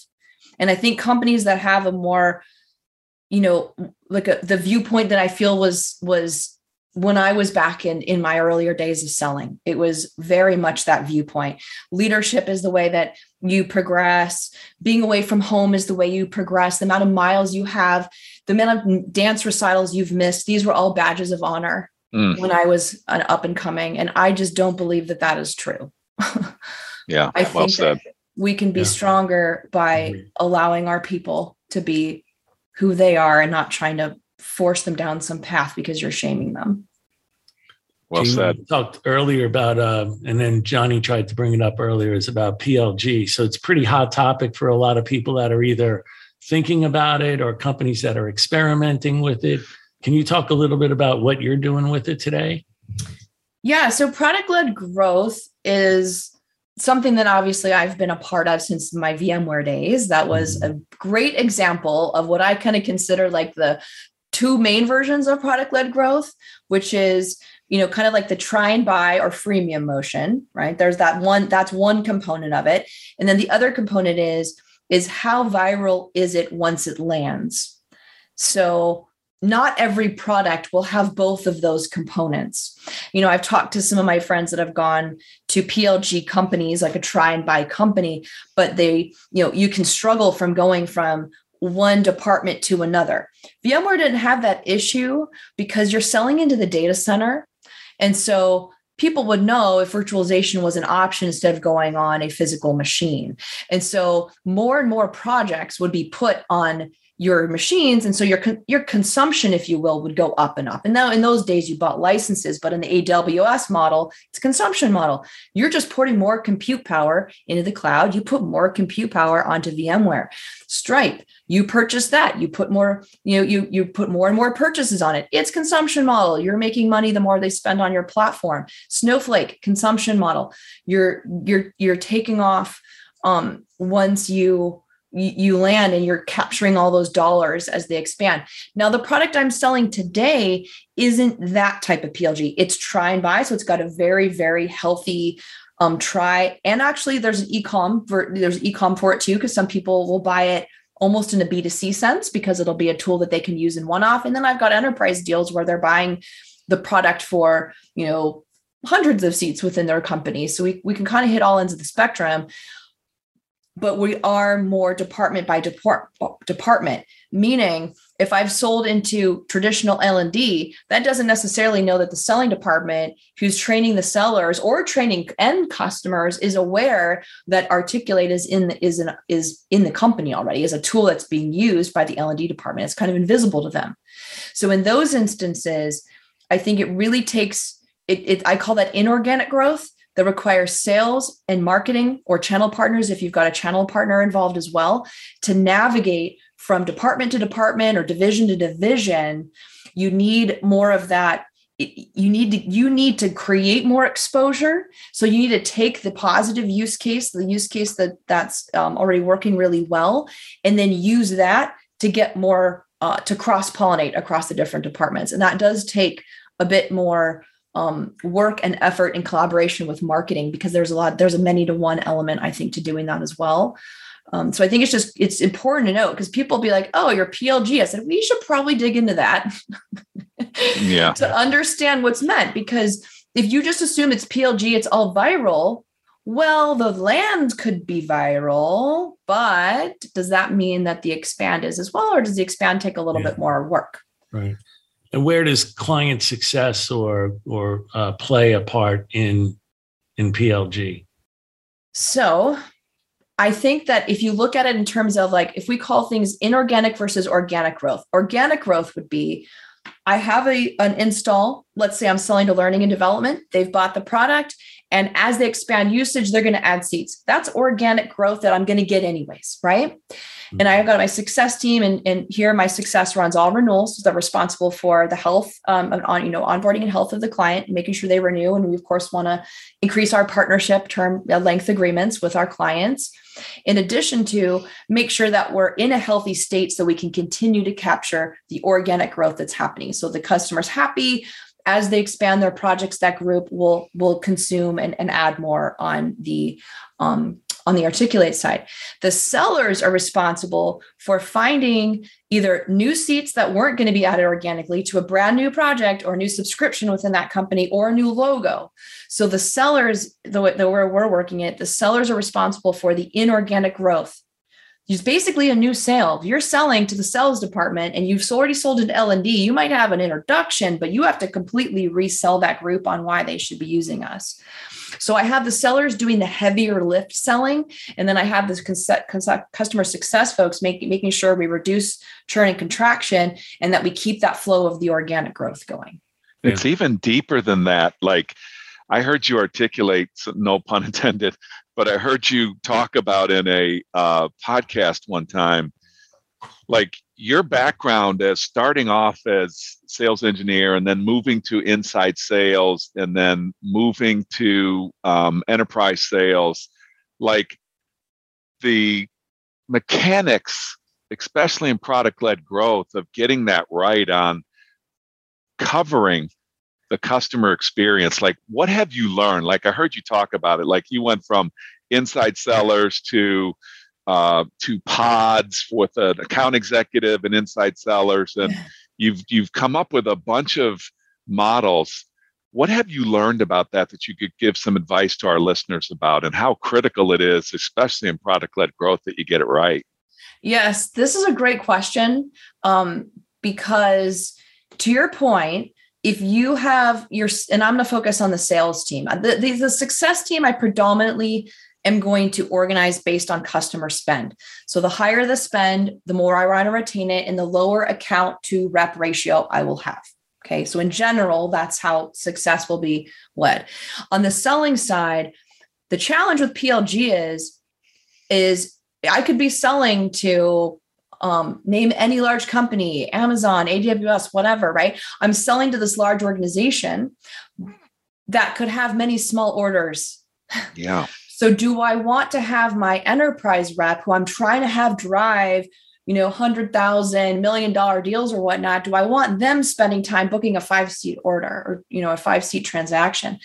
And i think companies that have a more you know like a, the viewpoint that i feel was was when i was back in in my earlier days of selling it was very much that viewpoint. Leadership is the way that you progress. Being away from home is the way you progress. The amount of miles you have the amount of dance recitals you've missed these were all badges of honor mm. when i was an up and coming and i just don't believe that that is true yeah, I well said. That, we can be yeah. stronger by allowing our people to be who they are and not trying to force them down some path because you're shaming them. Well you said. Talked earlier about, uh, and then Johnny tried to bring it up earlier. Is about PLG. So it's pretty hot topic for a lot of people that are either thinking about it or companies that are experimenting with it. Can you talk a little bit about what you're doing with it today? Yeah. So product led growth is something that obviously I've been a part of since my VMware days. That was mm-hmm. a great example of what I kind of consider like the two main versions of product led growth, which is you know, kind of like the try and buy or freemium motion, right? There's that one, that's one component of it. And then the other component is, is how viral is it once it lands? So not every product will have both of those components. You know, I've talked to some of my friends that have gone to PLG companies, like a try and buy company, but they, you know, you can struggle from going from one department to another. VMware didn't have that issue because you're selling into the data center and so people would know if virtualization was an option instead of going on a physical machine. And so more and more projects would be put on your machines. And so your your consumption if you will would go up and up. And now in those days you bought licenses but in the aws model it's a consumption model. You're just putting more compute power into the cloud. You put more compute power onto vmware. Stripe you purchase that. You put more you know you you put more and more purchases on it. It's consumption model. You're making money the more they spend on your platform. Snowflake consumption model. You're you're you're taking off um once you you land and you're capturing all those dollars as they expand. Now, the product I'm selling today isn't that type of PLG. It's try and buy. So it's got a very, very healthy um, try. And actually, there's an e-com for there's e-com for it too, because some people will buy it almost in a B2C sense because it'll be a tool that they can use in one-off. And then I've got enterprise deals where they're buying the product for, you know, hundreds of seats within their company. So we, we can kind of hit all ends of the spectrum. But we are more department by depart, department, meaning if I've sold into traditional L&D, that doesn't necessarily know that the selling department who's training the sellers or training end customers is aware that Articulate is in the, is in, is in the company already is a tool that's being used by the L&D department. It's kind of invisible to them. So in those instances, I think it really takes it, it I call that inorganic growth that requires sales and marketing or channel partners if you've got a channel partner involved as well to navigate from department to department or division to division you need more of that. You need to you need to create more exposure. So you need to take the positive use case the use case that that's um, already working really well and then use that to get more uh, to cross pollinate across the different departments. And that does take a bit more um, work and effort in collaboration with marketing because there's a lot there's a many to one element i think to doing that as well um, so I think it's just it's important to know because people be like, "Oh, you're PLG." I said we should probably dig into that, yeah, to understand what's meant. Because if you just assume it's PLG, it's all viral. Well, the land could be viral, but does that mean that the expand is as well, or does the expand take a little yeah. bit more work? Right. And where does client success or or uh, play a part in in PLG? So I think that if you look at it in terms of like, if we call things inorganic versus organic growth, organic growth would be I have a, an install. Let's say I'm selling to learning and development. They've bought the product. And as they expand usage, they're going to add seats. That's organic growth that I'm going to get anyways, right? And I've got my success team, and, and here my success runs all renewals. So they're responsible for the health, um, on you know onboarding and health of the client, making sure they renew. And we of course want to increase our partnership term uh, length agreements with our clients. In addition to make sure that we're in a healthy state so we can continue to capture the organic growth that's happening. So the customer's happy, as they expand their projects, that group will will consume and, and add more on the um, on the articulate side. The sellers are responsible for finding either new seats that weren't going to be added organically to a brand new project or a new subscription within that company or a new logo. So the sellers, the, the where we're working it, the sellers are responsible for the inorganic growth it's basically a new sale. If you're selling to the sales department and you've already sold an L&D, you might have an introduction, but you have to completely resell that group on why they should be using us. So I have the sellers doing the heavier lift selling, and then I have this customer success folks making making sure we reduce churn and contraction, and that we keep that flow of the organic growth going. It's yeah. even deeper than that. Like I heard you articulate, no pun intended, but I heard you talk about in a uh, podcast one time, like your background as starting off as sales engineer and then moving to inside sales and then moving to um, enterprise sales, like the mechanics, especially in product led growth, of getting that right on covering the customer experience like what have you learned? Like i heard you talk about it like you went from inside sellers to uh, to pods with an account executive and inside sellers and you've you've come up with a bunch of models. What have you learned about that that you could give some advice to our listeners about and how critical it is especially in product led growth that you get it right? Yes this is a great question um, because to your point if you have your and i'm going to focus on the sales team. The, the, the, success team i predominantly am going to organize based on customer spend so the higher the spend the more i want to retain it and the lower account to rep ratio i will have okay so in general that's how success will be led on the selling side the challenge with plg is is i could be selling to um, name any large company, Amazon, AWS, whatever, right? I'm selling to this large organization that could have many small orders. Yeah. So, do I want to have my enterprise rep who I'm trying to have drive, you know, hundred thousand million dollar deals or whatnot? Do I want them spending time booking a five seat order or, you know, a five seat transaction?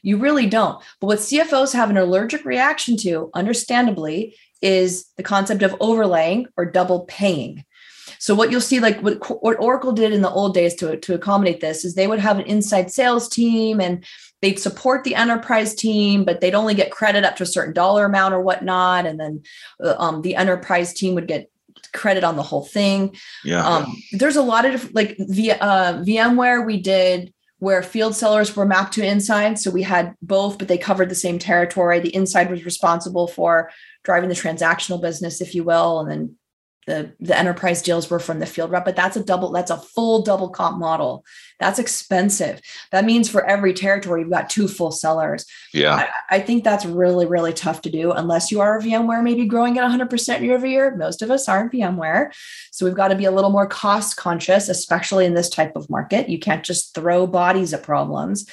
You really don't. But what CFOs have an allergic reaction to, understandably, is the concept of overlaying or double paying. So what you'll see, like what, Oracle did in the old days to, to accommodate this, is they would have an inside sales team and they'd support the enterprise team, but they'd only get credit up to a certain dollar amount or whatnot, and then uh, um, the enterprise team would get credit on the whole thing. Yeah. Um, there's a lot of like via uh, VMware. We did where field sellers were mapped to inside. So we had both, but they covered the same territory. The inside was responsible for driving the transactional business, if you will, and then the the enterprise deals were from the field rep but that's a double that's a full double comp model. That's expensive. That means for every territory you've got two full sellers. Yeah. I, I think that's really really tough to do unless you are a vmware maybe growing at 100% year over year. Most of us aren't vmware. So we've got to be a little more cost conscious especially in this type of market. You can't just throw bodies at problems.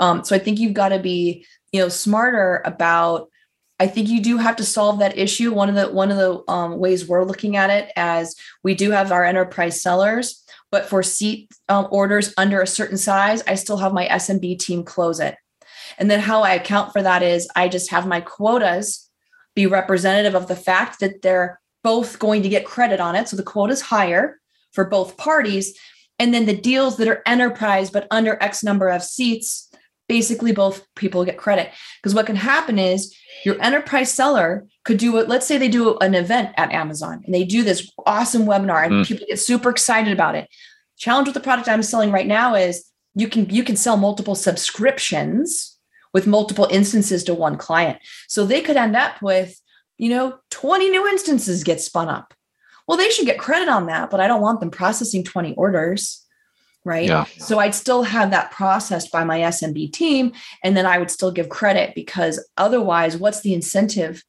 Um, so i think you've got to be you know smarter about I think you do have to solve that issue. One of the one of the um, ways we're looking at it as we do have our enterprise sellers, but for seat um, orders under a certain size, I still have my SMB team close it. And then how I account for that is I just have my quotas be representative of the fact that they're both going to get credit on it. So the quota is higher for both parties. And then the deals that are enterprise but under X number of seats basically both people get credit. Because what can happen is your enterprise seller could do it let's say they do an event at amazon and they do this awesome webinar and mm. people get super excited about it. Challenge with the product i'm selling right now is you can you can sell multiple subscriptions with multiple instances to one client. So they could end up with you know 20 new instances get spun up. Well they should get credit on that but i don't want them processing 20 orders right yeah. so i'd still have that processed by my smb team and then i would still give credit because otherwise what's the incentive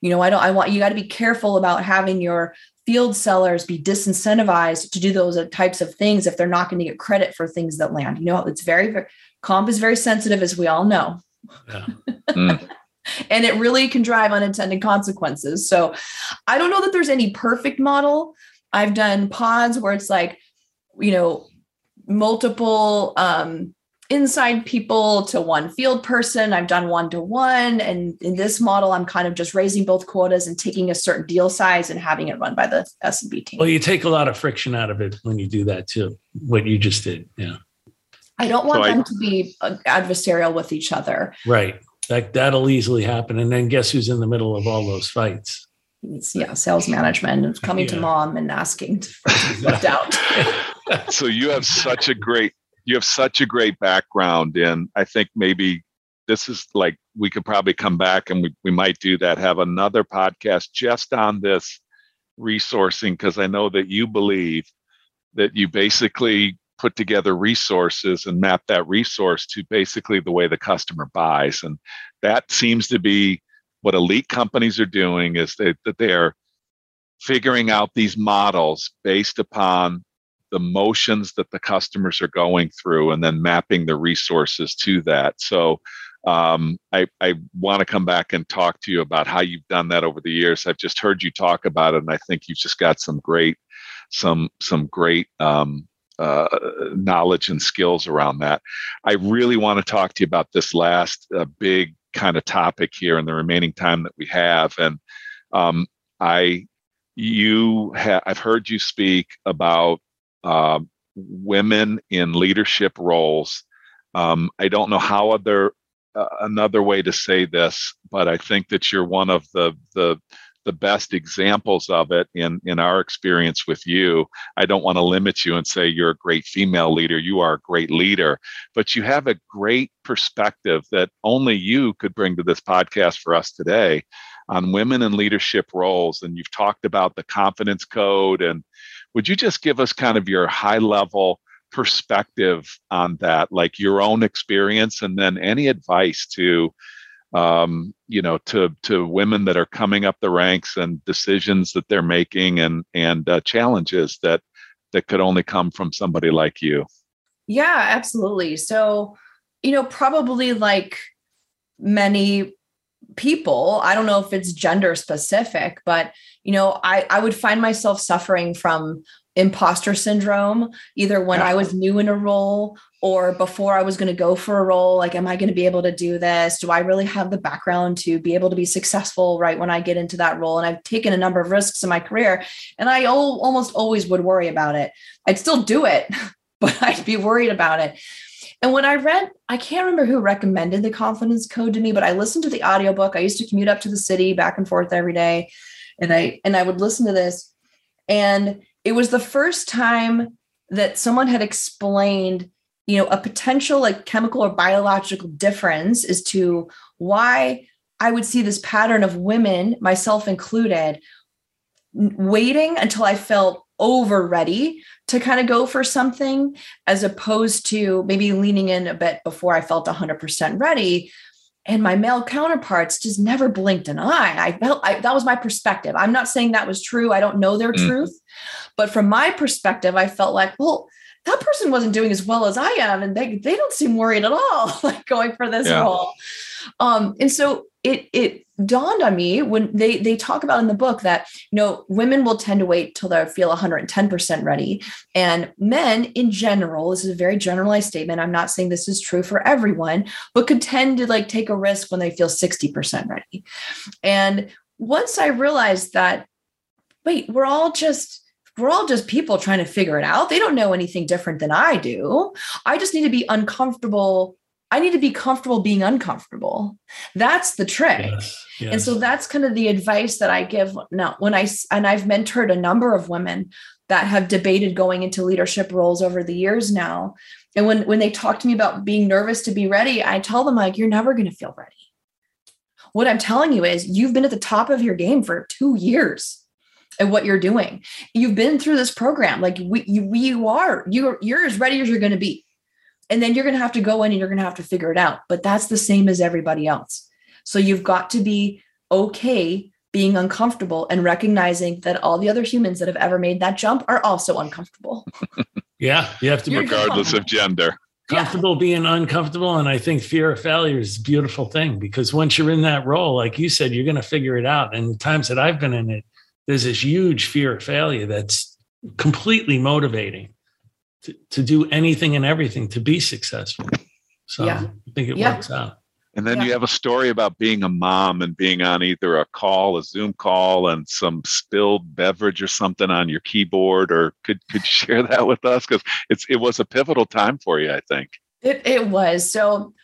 you know i don't i want you got to be careful about having your field sellers be disincentivized to do those types of things if they're not going to get credit for things that land you know it's very, very comp is very sensitive as we all know yeah. mm. and it really can drive unintended consequences so i don't know that there's any perfect model i've done pods where it's like you know multiple um, inside people to one field person. I've done one to one. And in this model, I'm kind of just raising both quotas and taking a certain deal size and having it run by the SMB team. Well, you take a lot of friction out of it when you do that too, what you just did. Yeah. I don't want so them I, to be uh, adversarial with each other. Right. That, that'll easily happen. And then guess who's in the middle of all those fights? It's yeah, sales management and coming yeah. to mom and asking to be left out. so you have such a great you have such a great background in I think maybe this is like we could probably come back and we, we might do that, have another podcast just on this resourcing, because I know that you believe that you basically put together resources and map that resource to basically the way the customer buys. And that seems to be what elite companies are doing is they, that they're figuring out these models based upon the motions that the customers are going through and then mapping the resources to that. So um, I, I want to come back and talk to you about how you've done that over the years. I've just heard you talk about it, and I think you've just got some great, some some great um, uh, knowledge and skills around that. I really want to talk to you about this last uh, big kind of topic here in the remaining time that we have, and um, I, you have, I've heard you speak about uh, women in leadership roles. Um, I don't know how other uh, another way to say this, but I think that you're one of the the the best examples of it in in our experience with you. I don't want to limit you and say you're a great female leader. You are a great leader, but you have a great perspective that only you could bring to this podcast for us today on women in leadership roles. And you've talked about the confidence code. And would you just give us kind of your high level perspective on that, like your own experience, and then any advice to um, you know to to women that are coming up the ranks and decisions that they're making and and uh, challenges that that could only come from somebody like you? Yeah absolutely. So you know probably like many people i don't know if it's gender specific but you know i i would find myself suffering from imposter syndrome either when yeah. i was new in a role or before i was going to go for a role like am i going to be able to do this? Do i really have the background to be able to be successful right when i get into that role? And i've taken a number of risks in my career and i almost always would worry about it. I'd still do it but i'd be worried about it and when I read, I can't remember who recommended the confidence code to me, but I listened to the audiobook. I used to commute up to the city back and forth every day. And I and I would listen to this. And it was the first time that someone had explained you know a potential like chemical or biological difference as to why i would see this pattern of women myself included waiting until i felt over ready to kind of go for something as opposed to maybe leaning in a bit before i felt 100% ready and my male counterparts just never blinked an eye. I felt I, that was my perspective. I'm not saying that was true. I don't know their mm. truth, but from my perspective, I felt like, well, that person wasn't doing as well as I am, and they they don't seem worried at all, like going for this yeah. role. Um, and so it it dawned on me when they they talk about in the book that you know women will tend to wait till they feel 110% ready. And men in general this is a very generalized statement i'm not saying this is true for everyone but could tend to like take a risk when they feel 60% ready. And once i realized that wait we're all just we're all just people trying to figure it out. They don't know anything different than i do. I just need to be uncomfortable I need to be comfortable being uncomfortable. That's the trick. Yes, yes. And so that's kind of the advice that I give now when I and I've mentored a number of women that have debated going into leadership roles over the years now. And when when they talk to me about being nervous to be ready, I tell them like you're never going to feel ready. What I'm telling you is you've been at the top of your game for 2 years at what you're doing. You've been through this program like we you, you are you're you're as ready as you're going to be and then you're going to have to go in and you're going to have to figure it out. But that's the same as everybody else. So you've got to be okay being uncomfortable and recognizing that all the other humans that have ever made that jump are also uncomfortable. yeah, you have to be regardless of gender. Comfortable yeah. being uncomfortable. And I think fear of failure is a beautiful thing because once you're in that role, like you said, you're going to figure it out. And the times that I've been in it, there's this huge fear of failure that's completely motivating to, to do anything and everything to be successful. So yeah. I think it yeah. works out. And then yeah. you have a story about being a mom and being on either a call, a Zoom call, and some spilled beverage or something on your keyboard. Or could could you share that with us? Because it's it was a pivotal time for you, I think. It it was. So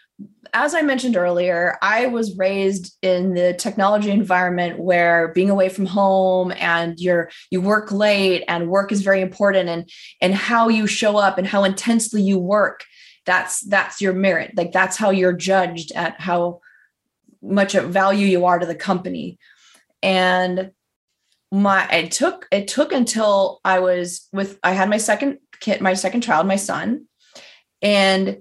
as I mentioned earlier, I was raised in the technology environment where being away from home and you're you work late and work is very important and and how you show up and how intensely you work that's that's your merit. Like that's how you're judged at how much of value you are to the company. And my it took it took until I was with I had my second kid my second child my son and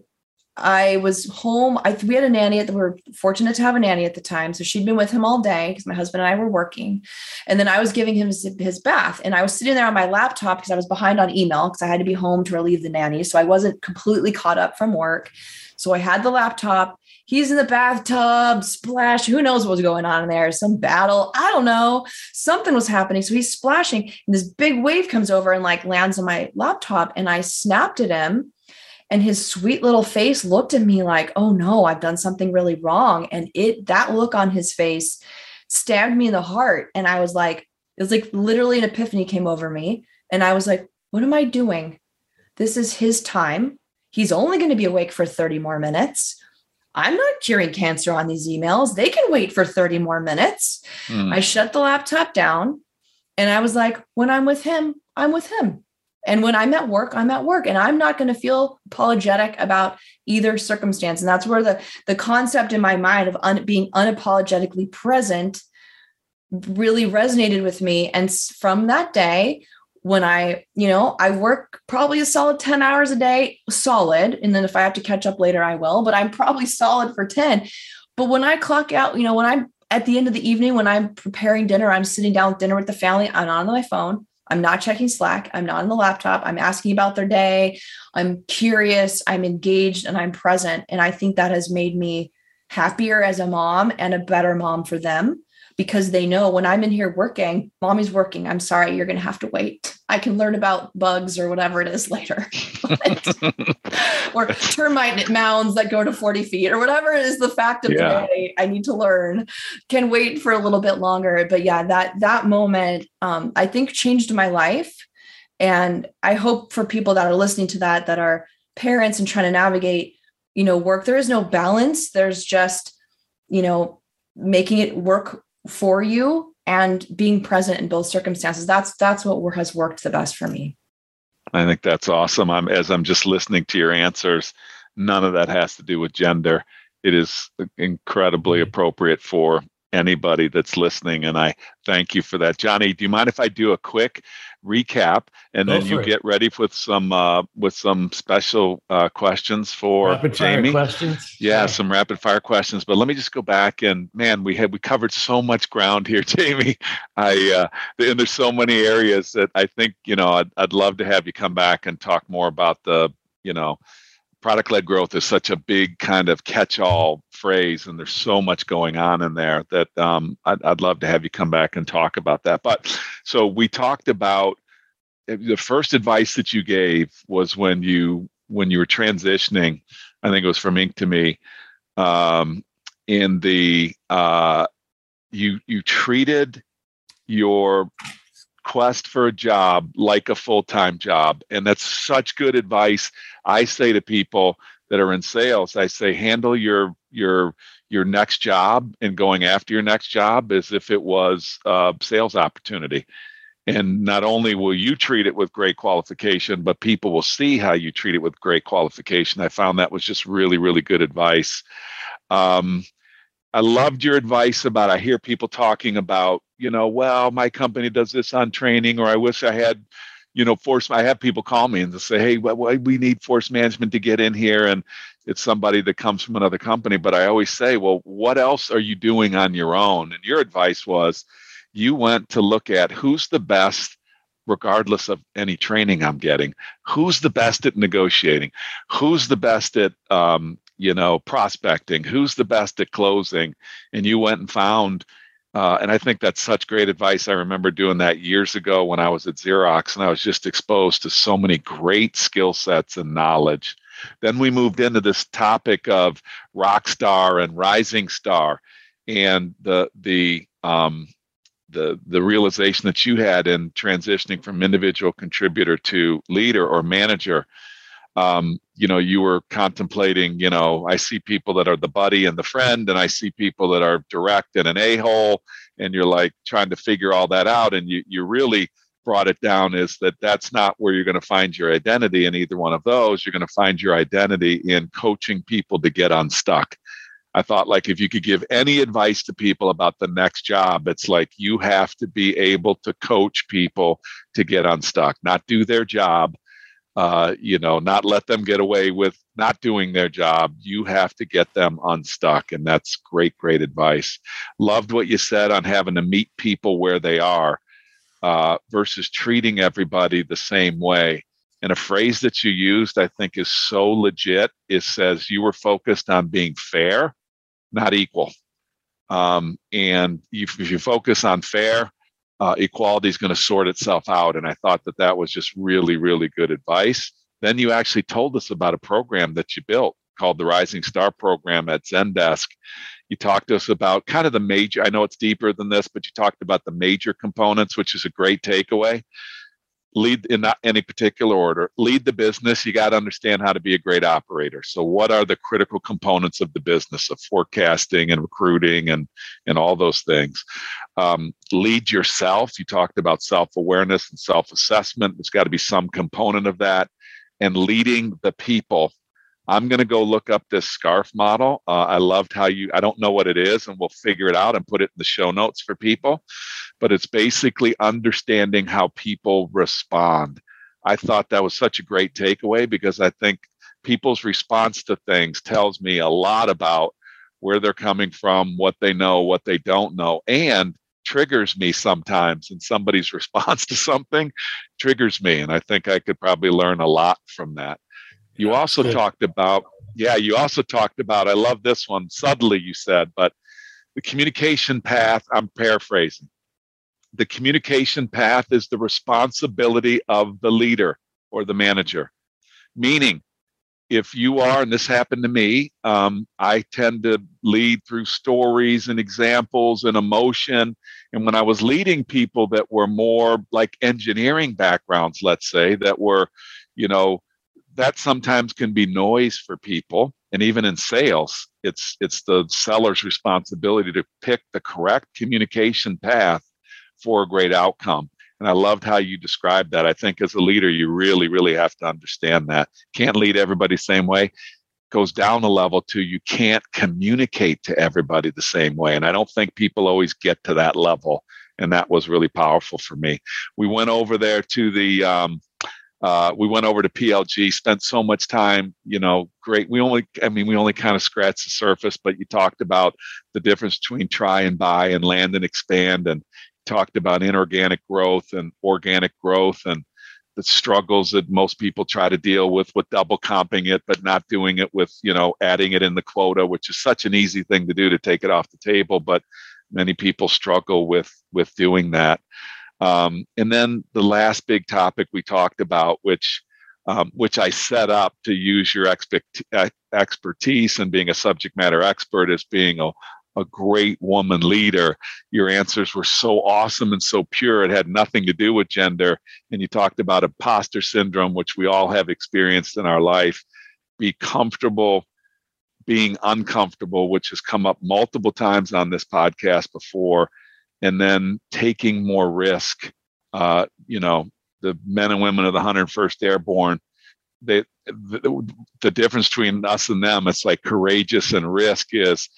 I was home. I we had a nanny. At the, we were fortunate to have a nanny at the time, so she'd been with him all day because my husband and I were working. And then I was giving him his, his bath, and I was sitting there on my laptop because I was behind on email because I had to be home to relieve the nanny, so I wasn't completely caught up from work. So I had the laptop. He's in the bathtub, splash. Who knows what was going on in there? Some battle. I don't know. Something was happening. So he's splashing, and this big wave comes over and like lands on my laptop, and I snapped at him and his sweet little face looked at me like oh no i've done something really wrong. And it that look on his face stabbed me in the heart. And i was like it was like literally an epiphany came over me. And i was like what am i doing? This is his time. He's only going to be awake for 30 more minutes. I'm not curing cancer on these emails. They can wait for 30 more minutes. Mm. i shut the laptop down and i was like when i'm with him i'm with him and when I'm at work, I'm at work and I'm not going to feel apologetic about either circumstance. And that's where the, the concept in my mind of un, being unapologetically present really resonated with me. And from that day, when I, you know, I work probably a solid 10 hours a day, solid. And then if I have to catch up later, I will, but I'm probably solid for 10. But when I clock out, you know, when I'm at the end of the evening, when I'm preparing dinner, I'm sitting down with dinner with the family, I'm on my phone. I'm not checking Slack. I'm not on the laptop. I'm asking about their day. I'm curious. I'm engaged and I'm present. And I think that has made me happier as a mom and a better mom for them because they know when I'm in here working, mommy's working. I'm sorry, you're going to have to wait. I can learn about bugs or whatever it is later. or termite mounds that go to 40 feet or whatever is the fact of yeah. the day I need to learn. Can wait for a little bit longer. But yeah, that that moment um, I think changed my life. And I hope for people that are listening to that that are parents and trying to navigate, you know, work, there is no balance. There's just, you know, making it work for you and being present in both circumstances. That's that's what has worked the best for me. I think that's awesome. I'm as i'm just listening to your answers none of that has to do with gender. It is incredibly mm-hmm. appropriate for anybody that's listening and i thank you for that. Johnny do you mind if i do a quick recap, and Go then you it. get ready with some uh, with some special uh, questions for rapid Jaimie. questions. Yeah, some rapid fire questions. But let me just go back and man, we had we covered so much ground here, Jaimie. I uh, and there's so many areas that I think you know I'd, I'd love to have you come back and talk more about the you know product led growth is such a big kind of catch all phrase and there's so much going on in there that um, I'd, I'd love to have you come back and talk about that. But so we talked about eh, the first advice that you gave was when you when you were transitioning i think it was from Inktomi um, in the uh, you you treated your quest for a job like a full-time job and that's such good advice. I say to people that are in sales i say handle your your your next job and going after your next job as if it was a sales opportunity. And not only will you treat it with great qualification but people will see how you treat it with great qualification. I found that was just really really good advice. Um, I loved your advice about I hear people talking about, you know, well, my company does this on training, or I wish I had, you know, force. I have people call me and they say, hey, well, we need force management to get in here. And it's somebody that comes from another company. But I always say, well, what else are you doing on your own? And your advice was you went to look at who's the best regardless of any training I'm getting. Who's the best at negotiating? Who's the best at um, you know, prospecting, who's the best at closing, and you went and found. Uh, and I think that's such great advice. I remember doing that years ago when I was at Xerox, and I was just exposed to so many great skill sets and knowledge. Then we moved into this topic of rock star and rising star, and the the um, the the realization that you had in transitioning from individual contributor to leader or manager um, you know, you were contemplating, you know, I see people that are the buddy and the friend, and I see people that are direct and an a hole, and you're like trying to figure all that out. And you, you really brought it down is that that's not where you're going to find your identity in either one of those. You're going to find your identity in coaching people to get unstuck. I thought like if you could give any advice to people about the next job, it's like you have to be able to coach people to get unstuck, not do their job, uh, you know, not let them get away with not doing their job. You have to get them unstuck. And that's great, great advice. Loved what you said on having to meet people where they are uh, versus treating everybody the same way. And a phrase that you used, I think, is so legit. It says you were focused on being fair, not equal. Um, and if you focus on fair, uh, equality is going to sort itself out. And I thought that that was just really, really good advice. Then you actually told us about a program that you built called the Rising Star Program at Zendesk. You talked to us about kind of the major, I know it's deeper than this, but you talked about the major components, which is a great takeaway lead in not any particular order lead the business you got to understand how to be a great operator. So what are the critical components of the business of forecasting and recruiting and and all those things? Um, lead yourself. You talked about self-awareness and self-assessment. There's got to be some component of that. And leading the people. I'm going to go look up this scarf model. Uh, I loved how you, I don't know what it is, and we'll figure it out and put it in the show notes for people. But it's basically understanding how people respond. I thought that was such a great takeaway because I think people's response to things tells me a lot about where they're coming from, what they know, what they don't know, and triggers me sometimes. And somebody's response to something triggers me. And I think I could probably learn a lot from that. You also Good. talked about, yeah, you also talked about, I love this one, subtly you said, but the communication path, I'm paraphrasing. The communication path is the responsibility of the leader or the manager. Meaning, if you are, and this happened to me, um, I tend to lead through stories and examples and emotion. And when I was leading people that were more like engineering backgrounds, let's say, that were, you know, that sometimes can be noise for people and even in sales it's it's the seller's responsibility to pick the correct communication path for a great outcome. And i loved how you described that. I think as a leader you really really have to understand that. Can't lead everybody the same way. Goes down a level to you can't communicate to everybody the same way. And i don't think people always get to that level. And that was really powerful for me. We went over there to the um, uh, we went over to PLG, spent so much time, you know, great. We only, I mean, we only kind of scratched the surface, but you talked about the difference between try and buy and land and expand, and talked about inorganic growth and organic growth and the struggles that most people try to deal with with double comping it, but not doing it with, you know, adding it in the quota, which is such an easy thing to do to take it off the table. But many people struggle with with doing that. Um, and then the last big topic we talked about, which um, which I set up to use your expect- expertise and being a subject matter expert as being a, a great woman leader. Your answers were so awesome and so pure. It had nothing to do with gender. And you talked about imposter syndrome, which we all have experienced in our life. Be comfortable being uncomfortable, which has come up multiple times on this podcast before and then taking more risk. Uh, you know, the men and women of the 101st Airborne, they, the, the difference between us and them, it's like courageous and risk is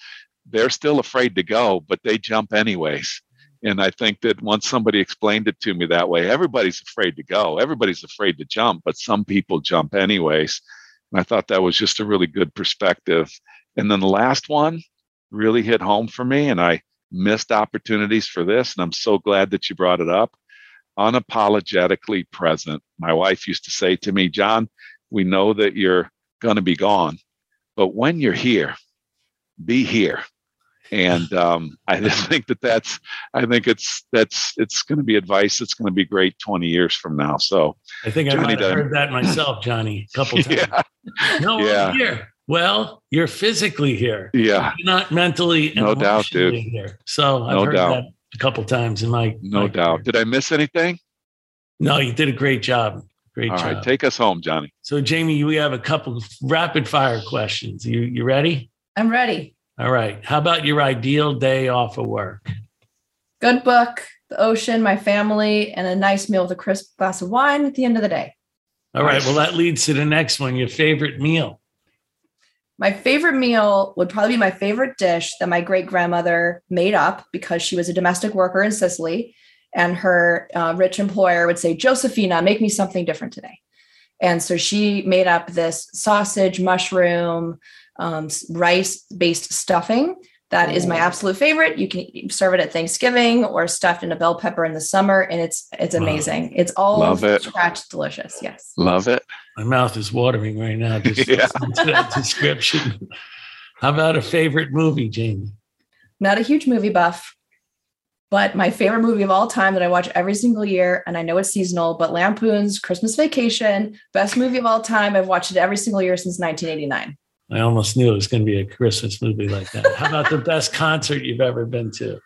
they're still afraid to go, but they jump anyways. And I think that once somebody explained it to me that way, everybody's afraid to go, everybody's afraid to jump, but some people jump anyways. And I thought that was just a really good perspective. And then the last one really hit home for me. And I missed opportunities for this. And I'm so glad that you brought it up. Unapologetically present. My wife used to say to me, John, we know that you're going to be gone, but when you're here, be here. And um, I just think that that's, I think it's, that's, it's going to be advice that's going to be great 20 years from now. So I think I might have heard that myself, Johnny, a couple times. yeah. No, yeah. I'm here. Well, you're physically here. Yeah. You're not mentally no doubt, dude. here. So I've no heard doubt. that a couple times in my no my doubt. Career. Did I miss anything? No, you did a great job. Great All job. Right, take us home, Johnny. So, Jaimie, we have a couple of rapid fire questions. You you ready? I'm ready. All right. How about your ideal day off of work? Good book, the ocean, my family, and a nice meal with a crisp glass of wine at the end of the day. All right. Well, that leads to the next one. Your favorite meal? My favorite meal would probably be my favorite dish that my great grandmother made up because she was a domestic worker in Sicily. And her uh, rich employer would say, Josephina, make me something different today. And so she made up this sausage, mushroom, um, rice based stuffing that is my absolute favorite. You can serve it at Thanksgiving or stuffed in a bell pepper in the summer, and it's it's amazing. Wow. It's all Love it. scratch delicious. Yes, love it. My mouth is watering right now just yeah. to that description. How about a favorite movie, Jaimie? Not a huge movie buff, but my favorite movie of all time that I watch every single year, and I know it's seasonal, but Lampoon's Christmas Vacation, best movie of all time. I've watched it every single year since 1989. I almost knew it was going to be a Christmas movie like that. How about the best concert you've ever been to?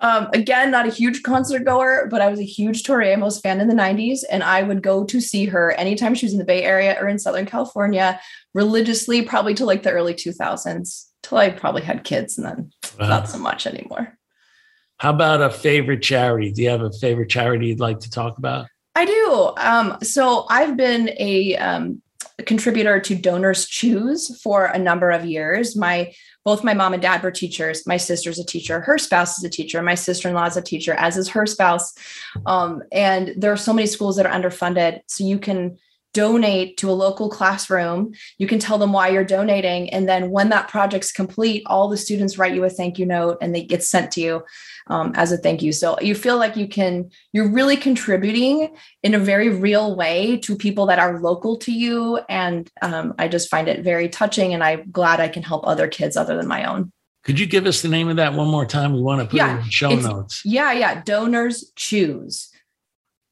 Um, again, not a huge concert goer, but I was a huge Tori Amos fan in the 90s, and I would go to see her anytime she was in the Bay Area or in Southern California religiously, probably to like the early 2000s, till I probably had kids and then wow. not so much anymore. How about a favorite charity? Do you have a favorite charity you'd like to talk about? I do. Um, so I've been a um, contributor to Donors Choose for a number of years. My both my mom and dad were teachers. My sister's a teacher. Her spouse is a teacher. My sister-in-law is a teacher, as is her spouse. Um, and there are so many schools that are underfunded. So you can donate to a local classroom. You can tell them why you're donating. And then when that project's complete, all the students write you a thank you note and they get sent to you um, as a thank you. So you feel like you can, you're really contributing in a very real way to people that are local to you. And um, I just find it very touching. And I'm glad I can help other kids other than my own. Could you give us the name of that one more time? We want to put yeah, it in show notes. Yeah, yeah. Donors choose.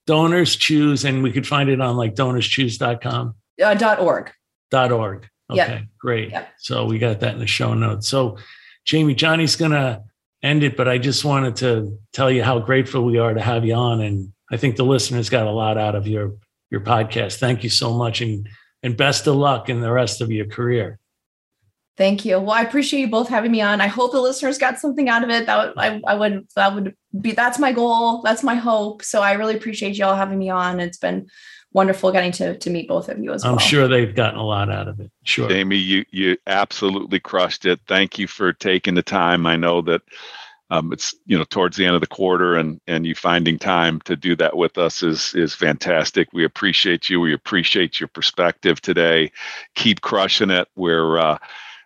Donors choose, and we could find it on like donorschoose.com. Uh, dot org. Dot org. Okay, yep. great. Yep. So we got that in the show notes. So Jaimie, Johnny's gonna end it, but I just wanted to tell you how grateful we are to have you on. And I think the listeners got a lot out of your your podcast. Thank you so much and and best of luck in the rest of your career. Thank you. Well, I appreciate you both having me on. I hope the listeners got something out of it. That would, I, I would that would be that's my goal. That's my hope. So I really appreciate y'all having me on. It's been wonderful getting to to meet both of you as I'm well. I'm sure they've gotten a lot out of it. Sure. Amy, you you absolutely crushed it. Thank you for taking the time. I know that um, it's you know towards the end of the quarter and and you finding time to do that with us is is fantastic. We appreciate you. We appreciate your perspective today. Keep crushing it. We're uh,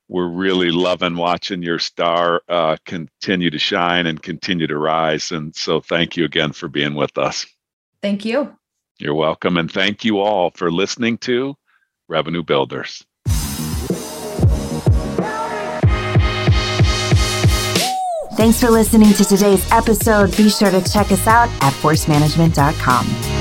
we're really loving watching your star uh, continue to shine and continue to rise. And so, thank you again for being with us. Thank you. You're welcome. And thank you all for listening to Revenue Builders. Thanks for listening to today's episode. Be sure to check us out at forcemanagement.com.